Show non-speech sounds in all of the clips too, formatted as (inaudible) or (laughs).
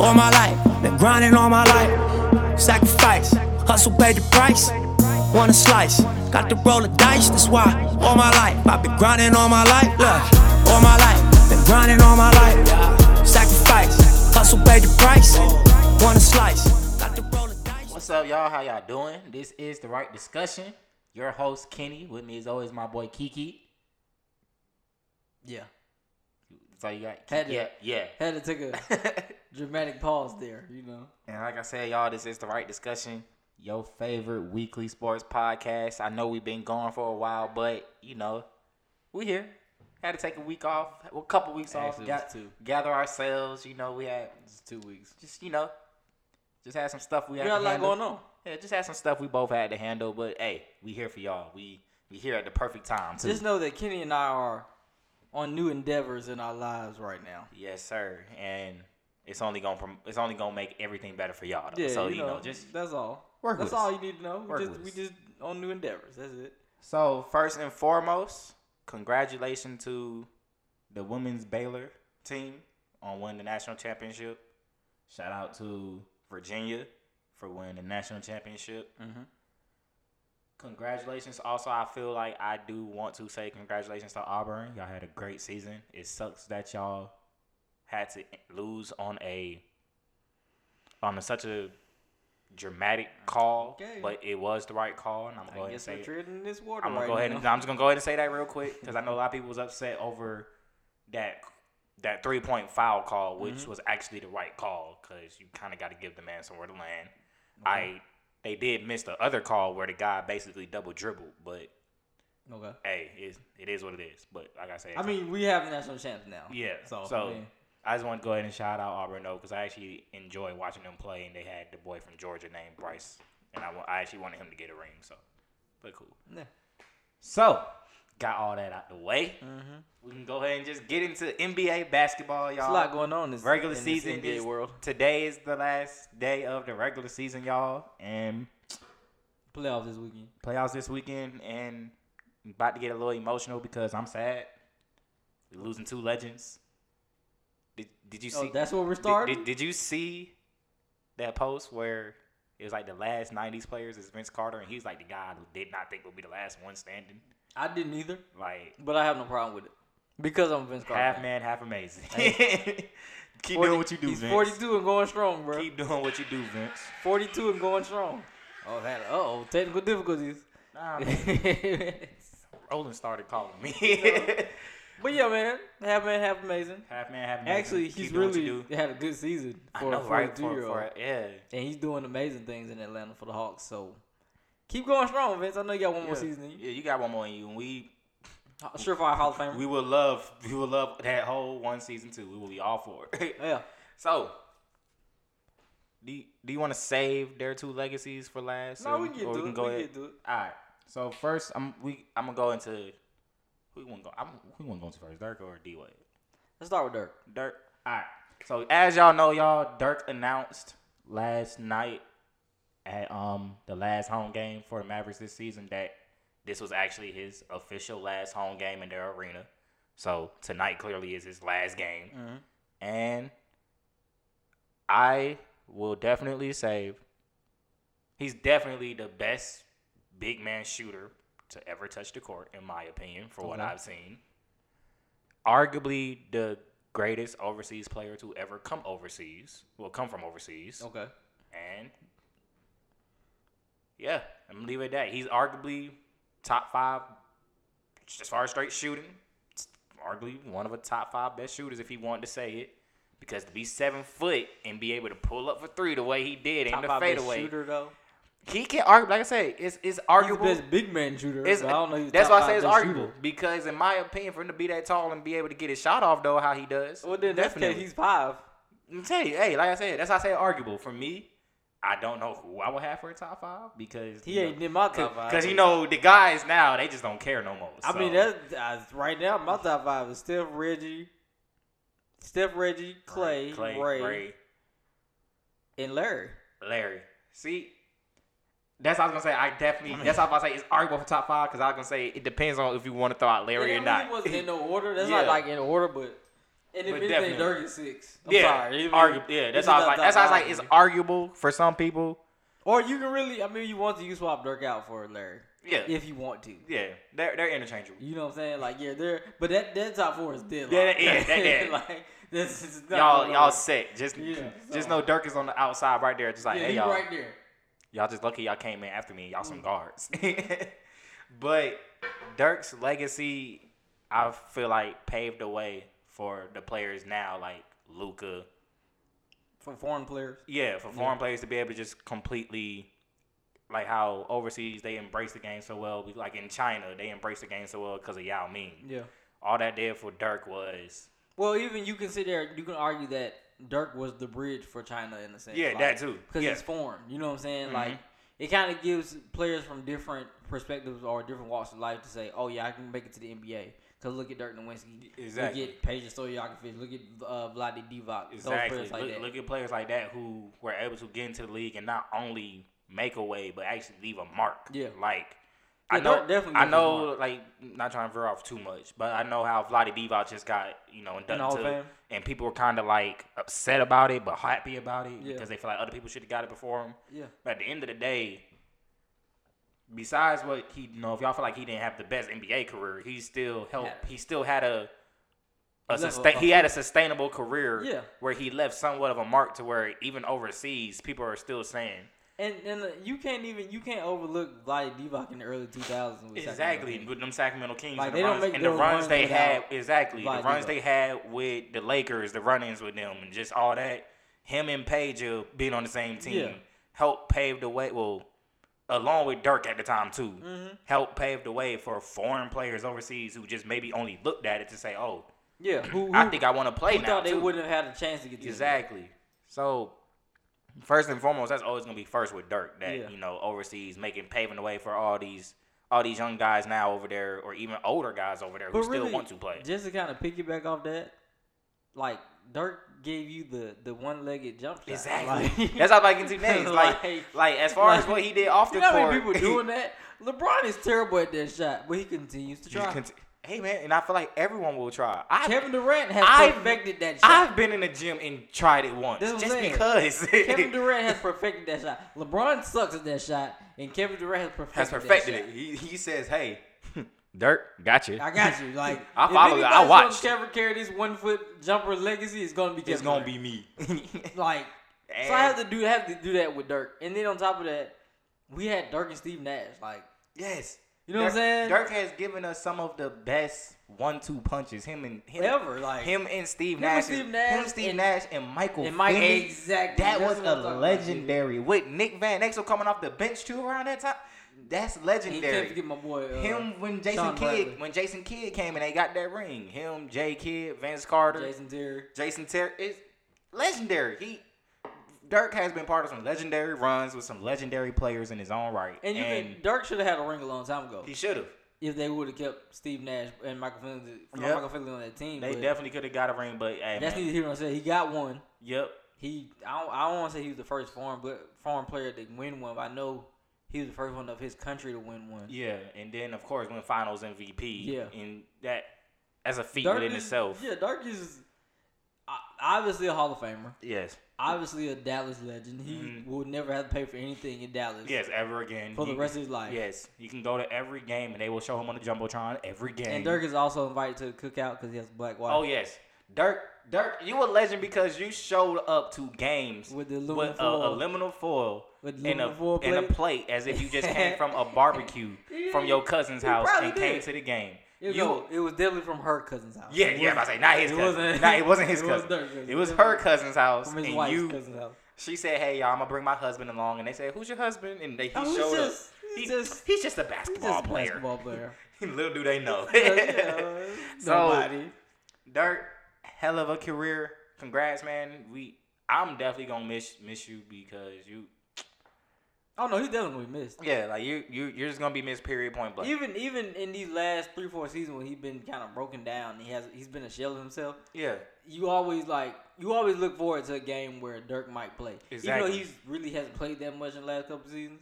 all my life. Been grinding all my life. Sacrifice, hustle paid the price. Want a slice, got to roll the dice. That's why all my life I've been grinding all my life. Look, all my life, been grinding all my life. Sacrifice, hustle paid the price. Want a slice, got to roll the dice. What's up, y'all? How y'all doing? This is the Wright discussion. Your host Kenny. With me is always, my boy Kiki. Yeah. So you got Had to- yeah, yeah. Had to take a (laughs) dramatic pause there, you know. And like I said, y'all, this is the Wright discussion. Your favorite weekly sports podcast. I know we've been gone for a while, but you know, we here. Had to take a week off, well, a couple weeks off. Actually, it Got to gather ourselves. You know, we had It's two weeks. just you know, just had some stuff we We had got a lot handle. going on. Yeah, just had some stuff we both had to handle. But hey, we here for y'all. We we here at the perfect time too. Just know that Kenny and I are on new endeavors in our lives right now. Yes, sir. And it's only gonna prom- it's only gonna make everything better for y'all. Though. Yeah, so you, know, just that's all. work That's with all you need to know. We just, we just on new endeavors. That's it. so first and foremost, congratulations to the women's Baylor team on winning the national championship. Shout out to Virginia for winning the national championship. Mhm. Congratulations. Also, I feel like I do want to say congratulations to Auburn. Y'all had a great season. It sucks that y'all had to lose on a on a, such a dramatic call, Okay. but it was the right call, and I'm going to guess say we're treading this water I'm gonna right go ahead now. and I'm just gonna go ahead and say that real quick because I know a lot of people was upset over that that three point foul call, which Mm-hmm. was actually the right call because you kind of got to give the man somewhere to land. I they did miss the other call where the guy basically double dribbled, but okay. hey, it, it is what it is. But like I said, I mean, we have national champs now. yeah. So, So, I mean, I just want to go ahead and shout out Auburn though because I actually enjoy watching them play, and they had the boy from Georgia named Bryce, and I, I actually wanted him to get a ring. So, but cool. yeah. So, got all that out the way. Mm-hmm. We can go ahead and just get into NBA basketball, y'all. a lot going on in this regular season this NBA world. Today is the last day of the regular season, y'all, and Playoffs this weekend. playoffs this weekend. And I'm about to get a little emotional because I'm sad. We're losing two legends. Did Did you Oh, see? that's where we're starting. Did, did you see that post where it was like the last '90s players is Vince Carter, and he's like the guy who did not think would be the last one standing. I didn't either, Like but I have no problem with it because I'm Vince Carter. half man, half amazing. (laughs) Keep 40 doing what you do, He's Vince. 42 and going strong, bro. Keep doing what you do, Vince. 42 and going strong. Oh, that. Oh, technical difficulties. Nah, (laughs) Roland started calling me. Yeah, man, half man, half amazing. half man, half amazing. Actually, he's doing what you really had a good season for know, a right? 42 For, year old, for, yeah. and he's doing amazing things in Atlanta for the Hawks. So keep going strong, Vince. I know you got one more season in you. Yeah, you got one more in you, and we Surefire Hall of Famer. we will love we will love that whole one season too. We will be all for it. (laughs) yeah. so, do you, do you want to save their two legacies for last? No, or- we can to we it. go We ahead? get to it. All right. So first, I'm we I'm gonna go into want to go. I'm, want to go into first, Dirk or D Wade? Let's start with Dirk. Dirk. All right. So as y'all know, y'all, Dirk announced last night at um the last home game for the Mavericks this season that this was actually his official last home game in their arena. So tonight clearly is his last game, and I will definitely say he's definitely the best big man shooter to ever touch the court, in my opinion, for what I've seen arguably the greatest overseas player to ever come overseas. Will come from overseas. Okay. And yeah, I'm gonna leave it at that. He's arguably top five as far as straight shooting. Arguably one of the top five best shooters if he wanted to say it. Because to be seven foot and be able to pull up for three the way he did in Top the fadeaway, shooter though. He can argue. Like I say, it's it's He's the arguable. best big man shooter. It's, I don't know. That's why I say it's arguable shooter. because, in my opinion, for him to be that tall and be able to get his shot off though, how he does, Well, then that's because he's five. I'm tell you, hey, like I said, that's why I say arguable. For me, I don't know who I would have for a top five because He ain't in my top five. Because you know the guys now they just don't care no more. I mean, that's uh, right now. My top five is Steph, Reggie, Steph, Reggie, Clay, Clay, Ray, Ray, and Larry. Larry. See, that's what I was gonna say. I definitely. that's what I was gonna say. It's arguable for top five because I was gonna say it depends on if you want to throw out Larry or not. wasn't in no (laughs) order. That's Yeah. not like in order, but And if anything. Dirk is six. I'm yeah, sorry. Even- argu- yeah. That's how I was like. That's how I was like. It's arguable for some people. Or you can really, I mean, you want to, you swap Dirk out for Larry. Yeah, If you want to. yeah. They're they're interchangeable. You know what I'm saying? Like, yeah, they're, but that, that top four is dead. Yeah, yeah, (laughs) yeah, yeah. like, this is not Y'all y'all set. Just Yeah, just know Dirk is on the outside right there. Just like Yeah, hey he y'all. right there. Y'all just lucky y'all came in after me. Y'all Mm. some guards. (laughs) but Dirk's legacy, I feel like paved the way for the players now, like Luka. For foreign players. Yeah, for foreign players to be able to just completely, like how overseas they embrace the game so well. Like in China, they embrace the game so well because of Yao Ming. Yeah. All that did for Dirk was Well, even you consider, you can argue that Dirk was the bridge for China in a sense. Yeah, like, that too. Because Yeah. it's foreign. You know what I'm saying? Mhm. Like, it kind of gives players from different perspectives or different walks of life to say, oh, yeah, I can make it to the NBA. Because look at Dirk Nowitzki. Exactly. Look at Peja Stojakovic. Look at uh, Vlade Divac. Those Exactly. players like look, that. look at players like that who were able to get into the league and not only make a way, but actually leave a mark. Yeah. Like I know, definitely I know, like not trying to veer off too much, but I know how Vlade Divac just got you know In inducted to, and people were kind of like upset about it, but happy about it Yeah. because they feel like other people should have got it before him. Yeah. But at the end of the day, besides what he, you know, if y'all feel like he didn't have the best NBA career, he still helped. Yeah. He still had a. A- sustain, he had a sustainable career Yeah. where he left somewhat of a mark to where even overseas people are still saying And and uh, you can't even you can't overlook Vlade Divac in the early 2000s. With exactly Kings. with them Sacramento Kings Like, and the runs, and the runs they had exactly Vlade the runs Divac. they had with the Lakers, the run-ins with them, and just all that. Him and Peja being on the same team Yeah. helped pave the way. Well, along with Dirk at the time too, Mhm. helped pave the way for foreign players overseas who just maybe only looked at it to say, "Oh, Yeah. Who, who, I think I want to play who now." thought they too. wouldn't have had a chance to get Exactly. So first and foremost, that's always gonna be first with Dirk. That Yeah. you know overseas making paving the way for all these all these young guys now over there, or even older guys over there who But still really, want to play. Just to kind of piggyback off that, like Dirk gave you the the one legged jump shot. Exactly. Like- (laughs) that's how I can do (laughs) names. Like, Like- like as far as what he did off the You know court, people doing that? LeBron is terrible at that shot, but he continues to he try. conti- hey man, and I feel like everyone will try. I, Kevin Durant has I've- perfected that shot. I've been in the gym and tried it once, just saying. because. (laughs) Kevin Durant has perfected that shot. LeBron sucks at that shot, and Kevin Durant has perfected, has perfected that it. He, he says, "Hey, (laughs) Dirk, got you. I got you. Like (laughs) I follow it. I watched. Kevin carry this one foot jumper legacy, it's gonna be Kevin. It's gonna Durant. be me." like. So I have to do have to do that with Dirk, and then on top of that, we had Dirk and Steve Nash. Like Yes. You know what I'm saying? Dirk has given us some of the best one-two punches. Him and him, ever. Like him and Steve Him and Nash. Steve him Nash and Steve and- Nash and Michael. and Mike exactly. That That's was a talking about, legendary. With Nick Van Exel coming off the bench too around that time. That's. He legendary. forget my boy. Uh, him when Jason Shawn Kidd Bradley. when Jason Kidd came and they got that ring. Him, Jay Kidd, Vince Carter, Jason Terry. Jason Terry is legendary. He Dirk has been part of some legendary runs with some legendary players in his own right. And you and can, Dirk should have had a ring a long time ago he should have. if they would have kept Steve Nash and Michael Finley, Yep. Michael Finley on that team. They definitely could have got a ring, but hey, That's man. neither here nor there. He got one. Yep. He I don't, I don't want to say he was the first foreign but foreign player to win one, but I know he was the first one of his country to win one. Yeah, and then of course win Finals MVP. Yeah. and that as a feat Dirk within is- itself. Yeah, Dirk is obviously a Hall of Famer. Yes. Obviously a Dallas legend. He Mhm. will never have to pay for anything in Dallas. Yes, ever again. For the rest of his life. Yes, he can go to every game and they will show him on the jumbotron every game. And Dirk is also invited to the cookout because he has black wife. Oh yes, Dirk. Dirk, you a legend because you showed up to games With the aluminum with a foil. aluminum foil With a aluminum foil and a plate. plate as if you just (laughs) came from a barbecue from your cousin's house and came to the game. It was, you it was definitely from her cousin's house. Yeah, It yeah, I was like, not his it cousin. wasn't- Nah, it wasn't (laughs) his it cousin. Dirk's cousin. It was her cousin's house, from his and you. cousin's house. She said, "Hey, y'all, I'm gonna bring my husband along," and they said, "Who's your husband?" And they he Oh, showed just- up. he's He- just- he's just a He's basketball just player. basketball player. (laughs) Little do they know. yeah, (laughs) So- nobody. Dirk, hell of a career. Congrats, man. We, I'm definitely gonna miss miss you because you, Oh no, he's definitely missed. yeah, like you, you, you're just gonna be missed. Period. Point blank. Even even in these last three four seasons when he's been kind of broken down, he has he's been a shell of himself. yeah, You always like you always look forward to a game where Dirk might play. Even though he's really hasn't played that much in the last couple seasons.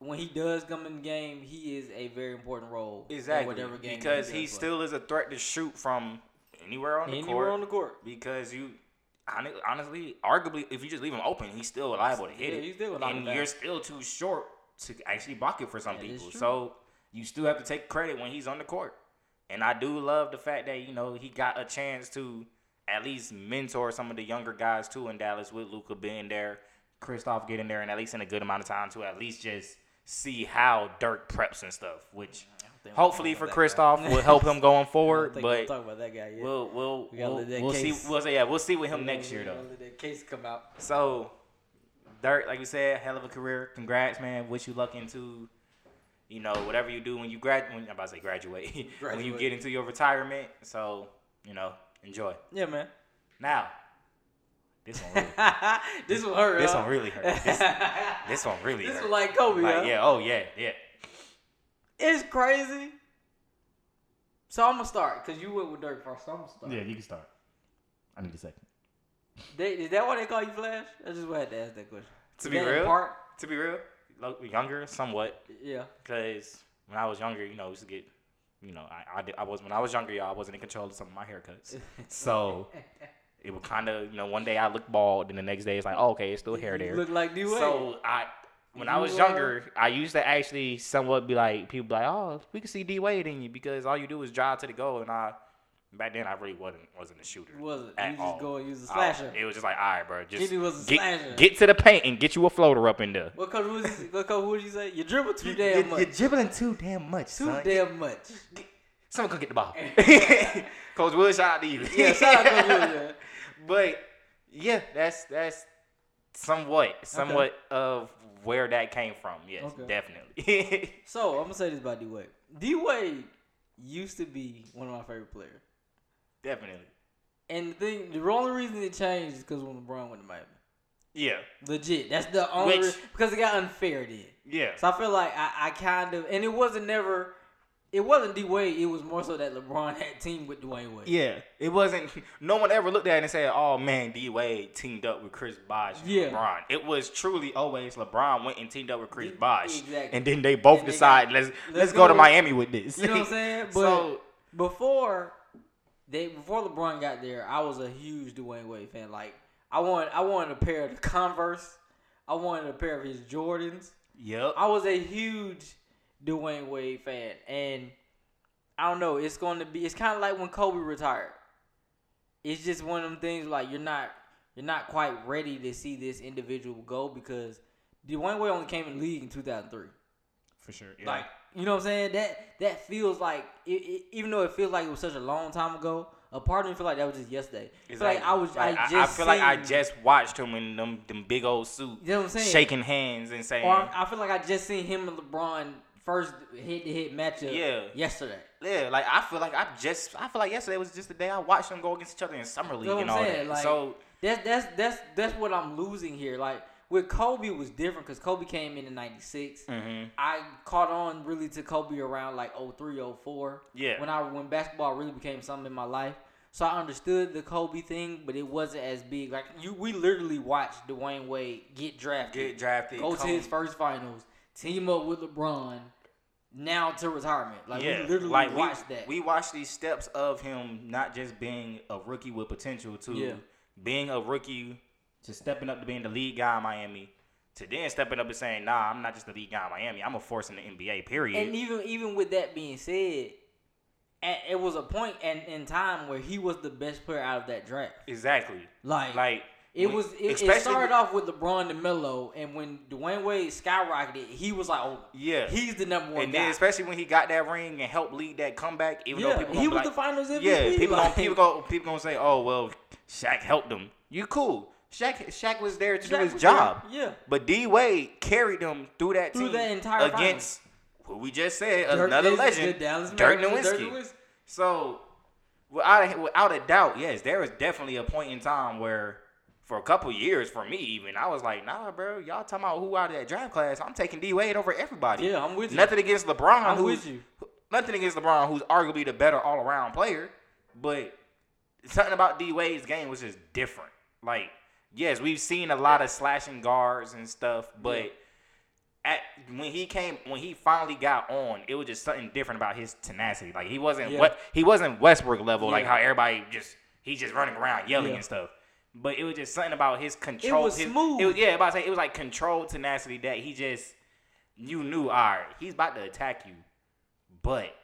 When he does come in the game, he is a very important role. exactly. whatever game because he play. still is a threat to shoot from anywhere on the Anywhere court on the court. because you honestly, arguably, if you just leave him open, he's still liable to hit Yeah, it. he's still gonna knock it and you're still too short to actually block it for some That people. So you still have to take credit when he's on the court. And I do love the fact that you know he got a chance to at least mentor some of the younger guys too in Dallas with Luka being there, Kristaps getting there, and at least in a good amount of time to at least just see how Dirk preps and stuff, which mm-hmm. Hopefully for talk about that Kristaps will help him going (laughs) forward. think we'll But talk about that guy yet. we'll we'll We we'll, that we'll see we'll yeah we'll see with him (laughs) next year though. That case come out. So, Dirk, like we said, hell of a career. Congrats, man. Wish you luck into, you know, whatever you do when you grad. When, I'm about to say graduate. (laughs) when you get into your retirement. So, you know, enjoy. Yeah, man. Now, this one really, this one hurt. this huh? one really hurt. This, this one really This hurt. one like Kobe. Like, huh? yeah, oh yeah, yeah. It's crazy. So I'm gonna start because you went with Dirk first. So I'm gonna start. you can start. I need a second. They, is that why they call you Flash? I just had to ask that question. To Is be real, part? to be real, lo- younger somewhat. Yeah. Because when I was younger, you know, I used to get, you know, I, I, did, I was when I was younger, y'all, I wasn't in control of some of my haircuts. (laughs) So it would kind of, you know, one day I look bald, and the next day it's like, oh, okay, it's still hair You there. Look like D Wade. So I, when I was are- younger, I used to actually somewhat be like, people be like, oh, we can see D Wade in you because all you do is drive to the goal, and I. Back then, I really wasn't wasn't a shooter. wasn't. at You just all. go and use a I- slasher. it was just like, all right, bro, just Jimmy was a get, slasher. get to the paint and get you a floater up in there. What coach was he? What coach would you say? You dribble too damn much. You dribbling too damn much, Too damn much. Someone come get the ball. (laughs) Coach Wood, shout out to you. Yeah, shout out Coach Wood, man. (laughs) But yeah, that's that's somewhat somewhat of where that came from. Yes, Okay. definitely. (laughs) So I'm gonna say this about D Wade. D Wade used to be one of my favorite players. definitely. And the thing, the only reason it changed is because when LeBron went to Miami. Yeah. Legit. That's the only Which- re- because it got unfair then. Yeah. So I feel like I, I kind of and it wasn't never it wasn't D Wade, it was more so that LeBron (laughs) had teamed with Dwyane Wade. Yeah, it wasn't. No one ever looked at it and said, "Oh man, D Wade teamed up with Chris Bosh and Yeah. LeBron." It was truly always LeBron went and teamed up with Chris Bosh, exactly. and then they both And they decide, got- "Let's let's let's, go, to Miami with this." You know what I'm saying? (laughs) But so before they before LeBron got there, I was a huge Dwyane Wade fan. Like I wanted I wanted a pair of the Converse. I wanted a pair of his Jordans. yep, I was a huge Dwyane Wade fan, and I don't know. It's going to be. It's kind of like when Kobe retired. It's just one of them things like you're not you're not quite ready to see this individual go because Dwyane Wade only came in the league in 2003. for sure. Yeah. Like you know what I'm saying? That that feels like it, it, even though it feels like it was such a long time ago. A part of me feel like that was just yesterday. I feel like I was. like, I, just I feel like I just watched him in them them big old suits, You know what I'm saying? shaking hands and saying, Or I, I feel like I just seen him and LeBron first hit to hit matchup. Yeah. Yesterday. Yeah, like I feel like I just I feel like yesterday was just the day I watched them go against each other in summer league You know and all saying? that. Like, so That's that's that's that's what I'm losing here. Like with Kobe was different because Kobe came in in '96. mhm. I caught on really to Kobe around like 03, 04. Yeah. When I when basketball really became something in my life. So I understood the Kobe thing, but it wasn't as big. Like you, we literally watched Dwyane Wade get drafted, get drafted, go to his first finals, team up with LeBron, now to retirement. Like yeah, we literally like watched we, that. We watched these steps of him not just being a rookie with potential to Yeah. being a rookie to stepping up to being the lead guy in Miami to then stepping up and saying, "Nah, I'm not just the lead guy in Miami. I'm a force in the NBA." Period. And even even with that being said, at, it was a point and in time where he was the best player out of that draft. exactly. Like, Like it was. It, it started off with LeBron and Melo, and when Dwyane Wade skyrocketed, he was like, "Oh, Yeah. he's the number one And guy." then especially when he got that ring and helped lead that comeback, even though people he was be the Finals MVP. Yeah, people like, gonna, people go people gonna say, oh well, Shaq helped him. You cool? Shaq Shaq was there to do his job. there, yeah. But D Wade carried them through that Through team that entire against who we just said Dirk another is- legend, Dirk. Nowitzki. So without a, without a doubt, yes, there was definitely a point in time where. For a couple years, for me even, I was like, "Nah, bro, y'all talking about who out of that draft class? I'm taking D Wade over everybody." Yeah, I'm with you. Nothing against LeBron, I'm who's with you. nothing against LeBron, who's arguably the better all around player, but something about D Wade's game was just different. Like, yes, we've seen a lot of slashing guards and stuff, but at when he came when he finally got on, it was just something different about his tenacity. Like he wasn't Yeah. what he wasn't Westbrook level, like how everybody just he's just running around yelling Yeah. and stuff. But it was just something about his control. It was his, smooth. It was, yeah, about to say it was like controlled tenacity that he just you knew. All right, he's about to attack you, but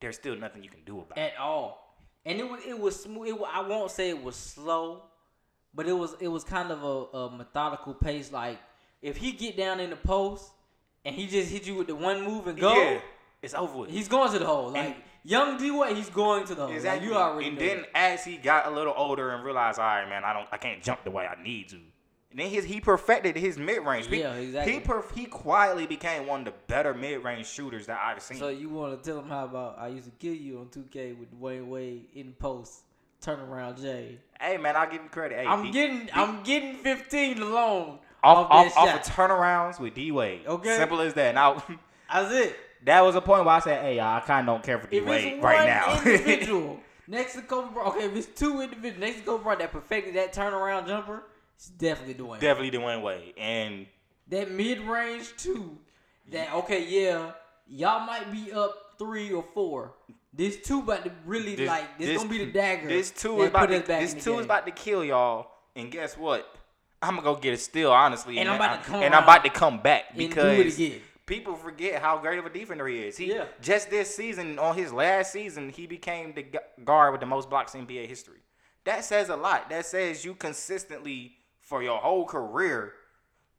there's still nothing you can do about it. at all. And it was it was smooth. It, I won't say it was slow, but it was it was kind of a, a methodical pace. Like if he get down in the post and he just hit you with the one move and go, Yeah, it's over with. he's going to the hole. Like And- young D Wade, he's going to the hole. Like, you already and then that. as he got a little older and realized, all right, man, I don't, I can't jump the way I need to. And then his, he perfected his mid range. Yeah, exactly. He perf- he quietly became one of the better mid range shooters that I've seen. So you want to tell him how about I used to kill you on 2K with Dwyane Wade in post, turn around Jay. hey, man, I'll give you credit. Hey, I'm D- getting D- I'm getting 15 alone off off, off, off of turnarounds with D Wade. Okay. simple as that. Now (laughs) That's it. That was a point where I said, hey, y'all, I kind of don't care for D If Wade it's right one now. individual (laughs) next to Kobe Bryant, okay, if it's two individuals next to Kobe Bryant that perfected that turnaround jumper, it's definitely Dwyane. Definitely Dwyane Wade. And that mid range two, that okay, yeah, y'all might be up three or four. This two about to really this, like this, gonna be the dagger. This two that is about to, this in the two is about to kill y'all. And guess what? I'm gonna go get a steal, honestly. And I'm about to come and I'm about to come back and do it because again. People forget how great of a defender he is. He Yeah. just this season, on his last season, he became the guard with the most blocks in NBA history. That says a lot. That says you consistently for your whole career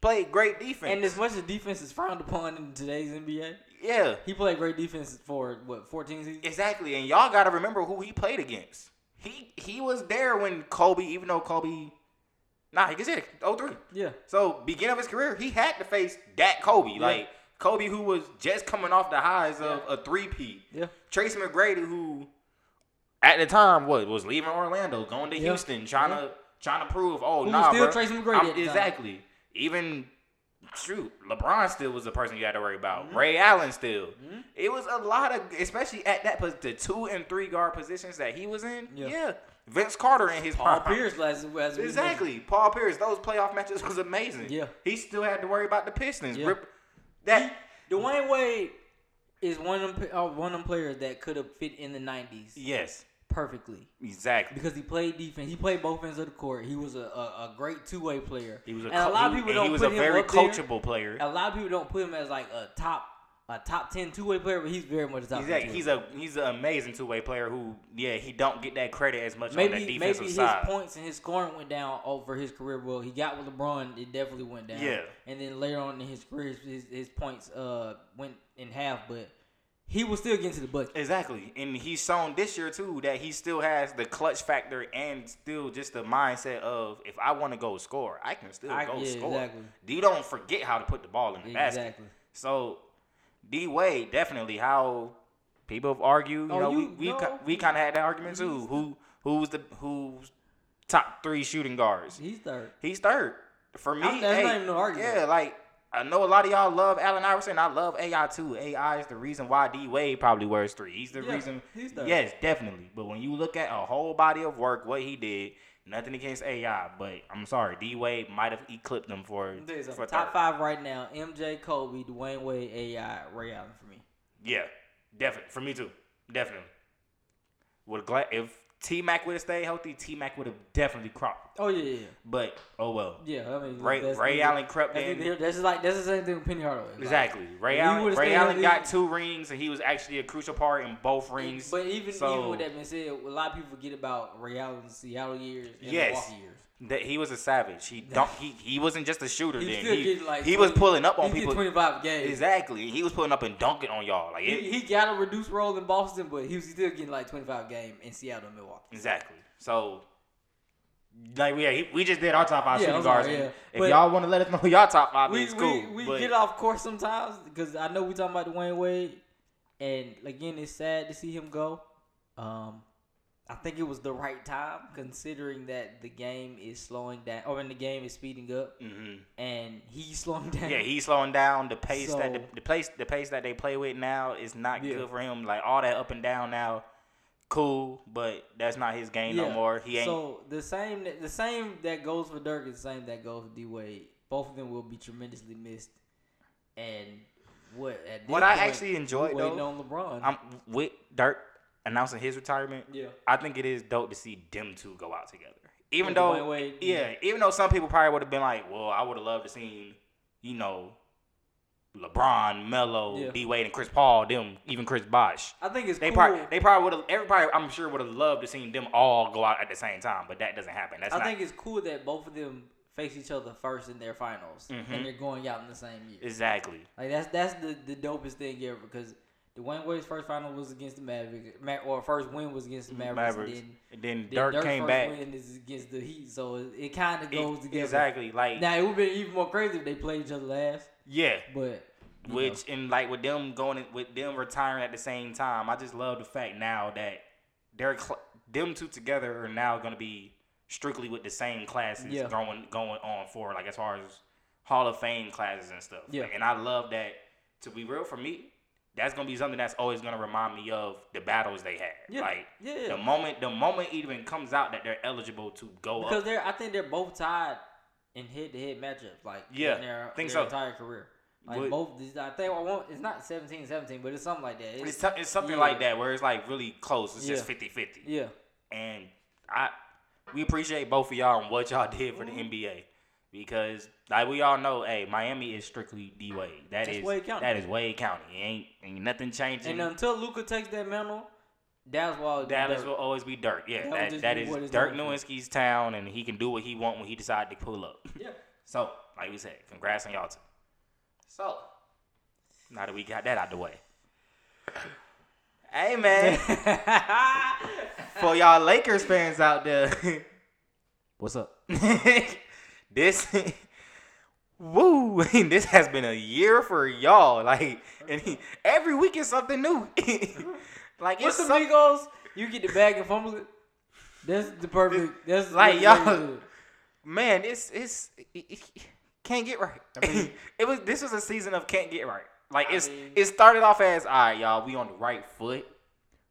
played great defense. And as much as defense is frowned upon in today's NBA, yeah, he played great defense for what 14 seasons. exactly. And y'all got to remember who he played against. He he was there when Kobe, even though Kobe, nah, he was it 03. Yeah, So beginning of his career, he had to face that Kobe, like Kobe, who was just coming off the highs of a three-peat. yeah. Tracy McGrady, who at the time what was leaving Orlando, going to Yeah. Houston, trying to trying to prove, oh no, nah, still bro, Tracy McGrady I'm- at the time. exactly. Even shoot, LeBron still was the person you had to worry about. Mm-hmm. Ray Allen still. It was a lot of, especially at that pos- the two and three guard positions that he was in. Yeah. Yeah, Vince Carter in his Paul prime. Pierce last as. Exactly. Paul Pierce, those playoff matches was amazing. Yeah. He still had to worry about the Pistons. Yeah. Rip, that Dwyane Wade is one of them, uh, one of them players that could have fit in the '90s yes, perfectly exactly. because he played defense. He played both ends of the court. He was a, a, a great two way player. He was a, and a lot of people and don't he was put a him very there. coachable player. A lot of people don't put him as like a top a top ten two way player, but he's very much a top. 10 Exactly. two-way He's a he's an amazing two way player who yeah he don't get that credit as much on maybe the maybe defensive his points and his scoring went down over his career. Well, he got with LeBron, it definitely went down. Yeah. and then later on in his career, his, his points uh went in half, but he was still getting to the bucket. Exactly, and he's shown this year too that he still has the clutch factor and still just the mindset of if I want to go score, I can still I- go yeah, score. exactly. D don't forget how to put the ball in the basket. Exactly. So D Wade definitely how people have argued. You Oh, know, you- we we, no, we kind of had that argument too. Who who's the who's top three shooting guards? He's third. He's third for me. I'm- that's hey, not even no argument. Yeah, like I know a lot of y'all love Allen Iverson. I love AI too. AI is the reason why D Wade probably wears three. He's the Yeah, reason. he's third. Yes, definitely. But when you look at a whole body of work, what he did, nothing against AI, but I'm sorry, D Wade might have eclipsed them for, for something. third. Top five right now: MJ, Kobe, Dwyane Wade, AI, Ray Allen for me. Yeah, definitely for me too. Definitely. Would glad if T Mac would have stayed healthy, T Mac would have definitely cropped. Oh yeah, yeah. But oh well. Yeah, I mean, Ray- Ray Allen crept in. That's just like that's the same thing with Penny Hardaway. Like, Exactly. Ray Allen. Ray Allen got two rings, and he was actually a crucial part in both rings. But even So- even with that being said, a lot of people forget about Ray Allen's Seattle years and Yes. Milwaukee years. That he was a savage. He don't. He, he wasn't just a shooter. He then still he, getting like he was pulling up on he people. 25 games. Exactly. He was pulling up and dunking on y'all. Like it, He, he got a reduced role in Boston, but he was still getting like 25 game in Seattle and Milwaukee. Exactly. So, like, yeah, we just did our top five Yeah, shooting guards. and yeah. If But- y'all want to let us know y'all top five, We, it's cool. we, we get off course sometimes because I know we talking about Dwyane Wade, and again, it's sad to see him go. Um, I think it was the right time considering that the game is slowing down, or when the game is speeding up, Mhm. and he's (laughs) slowing down. Yeah, he's slowing down. The pace that the, So- the pace the pace that they play with now is not Yeah. good for him. Like all that up and down now, cool, but that's not his game no more. He ain't. So the same the same that goes for Dirk is the same that goes for D Wade. Both of them will be tremendously missed. And what? At this What I point, actually enjoyed, though, on LeBron. I'm with Dirk announcing his retirement. Yeah. I think it is dope to see them two go out together. Even Yeah, though, Dwyane Wade, yeah, even though some people probably would have been like, "Well, I would have loved to see, you know, LeBron, Melo, Yeah. D Wade, and Chris Paul, them, even Chris Bosh." I think it's They cool. probably, they probably would have. Everybody, I'm sure, would have loved to see them all go out at the same time, but that doesn't happen. That's I not. think it's cool that both of them face each other first in their finals, Mhm. and they're going out in the same year. exactly. Like that's that's the, the dopest thing ever because Dwyane Wade's first final was against the Mavericks, or first win was against the Mavericks, Mavericks. and then, And then then Dirk came first back. win is against the Heat, so it, it kind of goes together. Exactly. Like Now it would be even more crazy if they played each other last, yeah. but Which and like with them going with them retiring at the same time, I just love the fact now that they're cl- them two together are now going to be strictly with the same classes Yeah. going going on for like as far as Hall of Fame classes and stuff. Yeah. and I love that. To be real, for me, that's gonna be something that's always gonna remind me of the battles they had. Yeah. Like Yeah. the moment the moment even comes out that they're eligible to go because up. they're I think they're both tied in head to head matchups, like Yeah, in their, think their so. entire career. Like Would- both, these- I think I won't. It's not 17-17, but it's something like that. It's, t- it's something yeah. like that where it's like really close. It's just Yeah. 50-50. yeah, and I we appreciate both of y'all and what y'all did for the mm-hmm. NBA because like we all know, hey, Miami is strictly D Wade. That That's is Wade County. that is Wade County. Ain't ain't nothing changing. and until Luka takes that mantle, that's why Dallas will always be Dirk. Yeah, That that, that is Dirk. Nowitzki's town, and he can do what he want when he decide to pull up. (laughs) Yeah. So, like we said, congrats on y'all two. So, now that we got that out the way, hey man, (laughs) (laughs) for y'all Lakers fans out there, what's up? This, (laughs) woo, (laughs) this has been a year for y'all. Like, and he, every week is something new. (laughs) like, What's it's the Migos? You get the bag and fumble it. That's the perfect. That's Like, y'all- man, it's it's it, it can't get right. mean- it was this was a season of can't get right. Like I it's mean- it started off as all right, y'all. We on the right foot.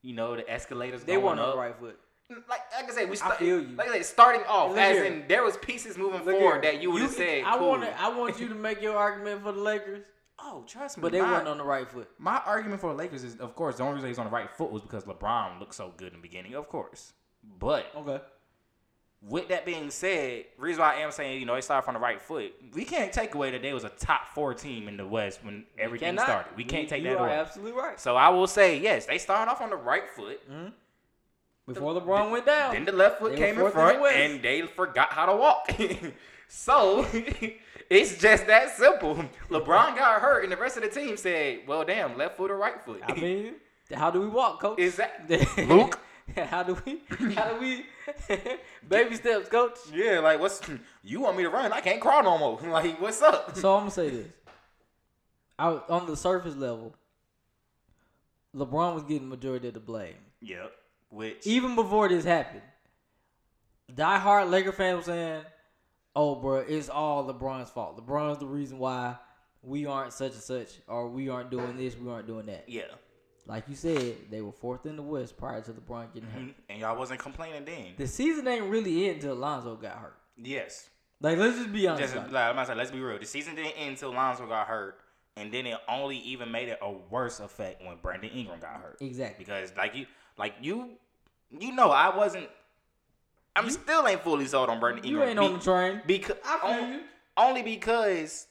You know the escalators. They weren't on up. the right foot. Like like I said, we start, feel you. Like I said, starting off Look as here. in there was pieces moving Look forward here. that you would have said. I cool. want. I want you to make your argument for the Lakers, Oh, trust me. but they my, weren't on the right foot. my argument for the Lakers is, of course, the only reason he's on the right foot was because LeBron looked so good in the beginning, of course. But Okay. with that being said, reason why I am saying, you know, they started from the right foot. We can't take away that they was a top four team in the West when everything Cannot. started. We can't take you that are away. absolutely right. So I will say, yes, they started off on the right foot. Mm-hmm. Before the, LeBron went down, Then the left foot came in fourth in the front, West. and they forgot how to walk. (laughs) so (laughs) it's just that simple. LeBron got hurt, and the rest of the team said, "Well, damn, left foot or right foot." I (laughs) mean, how do we walk, coach? is that Luke? how do we? How do we? baby steps, coach. Yeah, like what's you want me to run? I can't crawl no more. Like what's up? So I'm gonna say this. I, on the surface level, LeBron was getting majority of the blame. Yep. Which Even before this happened, diehard Laker fans were saying, "Oh, bro, it's all LeBron's fault. LeBron's the reason why we aren't such and such, or we aren't doing this, we aren't doing that." yeah, Like you said, they were fourth in the West prior to LeBron getting hurt. Mm-hmm. and y'all wasn't complaining then. The season ain't really end until Lonzo got hurt. Yes. Like, let's just be honest. Just, like. I'm about to say, let's be real. The season didn't end until Lonzo got hurt, and then it only even made it a worse effect when Brandon Ingram got hurt. Exactly. Because like you, like you, you know, I wasn't. I'm still ain't fully sold on Brandon You Ingram. ain't on the train. Because on- you. only because.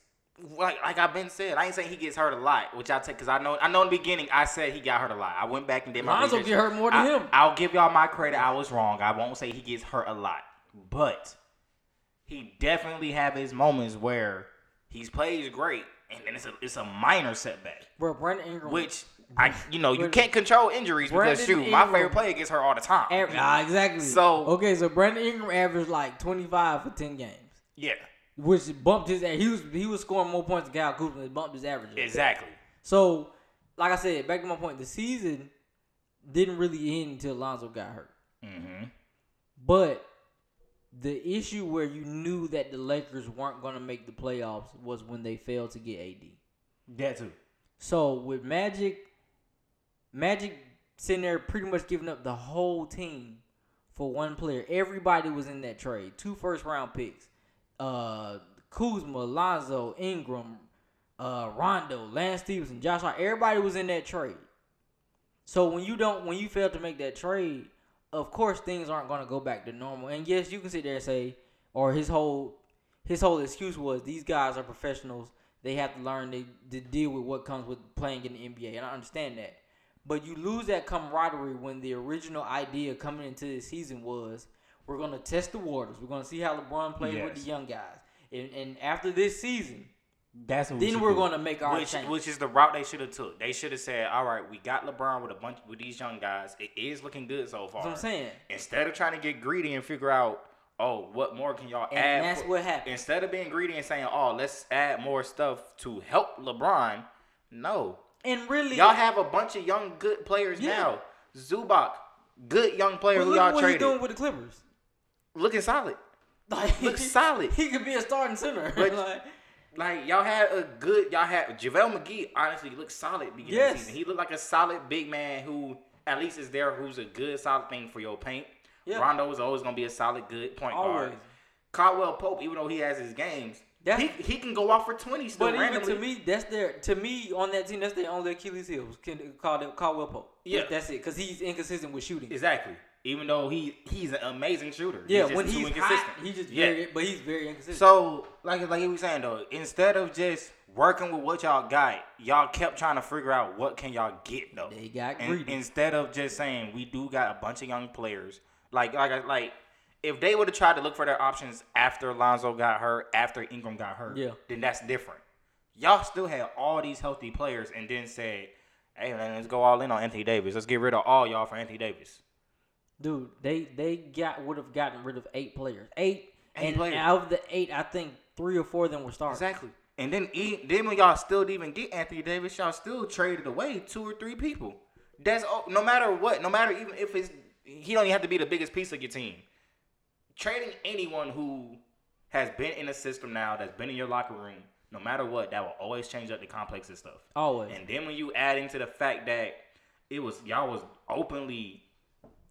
Like, like I've been said, I ain't saying he gets hurt a lot, which I take because I know I know in the beginning I said he got hurt a lot. I went back and did my Lonzo research. get hurt more than I, him. I'll give y'all my credit. I was wrong. I won't say he gets hurt a lot, but he definitely have his moments where he plays great, and then it's a it's a minor setback, Bro, Brandon Ingram. which I you know you can't control injuries because Brandon shoot, my favorite player gets hurt all the time. Aver- ah, exactly. So- okay, so Brandon Ingram averaged like 25 for 10 games, yeah, which bumped his. He was he was scoring more points than Kyle Kuzma. It bumped his average. exactly. So, like I said, back to my point, the season didn't really end until Lonzo got hurt. hmm But the issue where you knew that the Lakers weren't going to make the playoffs was when they failed to get AD. That too. So with Magic, Magic sitting there pretty much giving up the whole team for one player. Everybody was in that trade. Two first round picks. Uh Kuzma, Lonzo, Ingram, uh, Rondo, Lance Stephenson, Josh Hart. Everybody was in that trade. So when you don't, when you fail to make that trade, of course things aren't going to go back to normal. And yes, you can sit there and say, or his whole his whole excuse was these guys are professionals. They have to learn to, to deal with what comes with playing in the NBA, and I understand that. But you lose that camaraderie when the original idea coming into this season was we're going to test the waters. We're going to see how LeBron plays with the young guys. And, and after this season, That's what then we're going to make our which, change. which is the route they should have took. They should have said, "All right, we got LeBron with a bunch with these young guys. It is looking good so far." That's what I'm saying. Instead of trying to get greedy and figure out, oh, what more can y'all And add? that's for-" what happened. Instead of being greedy and saying, "Oh, let's add more stuff to help LeBron," no, And really, y'all have a bunch of young good players Yeah. now. Zubac, good young player who y'all at what traded, doing with the Clippers. looking solid. Like, Looks solid. He could be a starting center. (laughs) But- like, Like y'all had a good, y'all had JaVale McGee. Honestly, looked solid beginning of Yes. the season. He looked like a solid big man who at least is there, who's a good solid thing for your paint. Yeah. Rondo is always gonna be a solid good point guard. Always. Caldwell Pope, even though he has his games, That's- he, he can go off for twenty still but even to me, that's their to me on that team. That's their only Achilles heel. was Ken- Caldwell Caldwell Pope. Yeah. that's it. Because he's inconsistent with shooting. exactly. Even though he he's an amazing shooter. yeah, just when he's inconsistent. hot, he just yeah. very, but he's very inconsistent. So, like like he was saying though, instead of just working with what y'all got, y'all kept trying to figure out what can y'all get though. They got And greedy. instead of just saying we do got a bunch of young players, like like like if they would have tried to look for their options after Lonzo got hurt, after Ingram got hurt, Yeah. then that's different. Y'all still had all these healthy players, and then said, "Hey man, let's go all in on Anthony Davis. Let's get rid of all y'all for Anthony Davis." Dude, they they got would have gotten rid of eight players. Eight, Eight and players. out of the eight, I think three or four of them were starters. Exactly. And then then when y'all still didn't even get Anthony Davis, y'all still traded away two or three people. That's no matter what, no matter even if it's he don't even have to be the biggest piece of your team. Trading anyone who has been in the system now, that's been in your locker room, no matter what, that will always change up the complex and stuff. Always. And then when you add into the fact that it was y'all was openly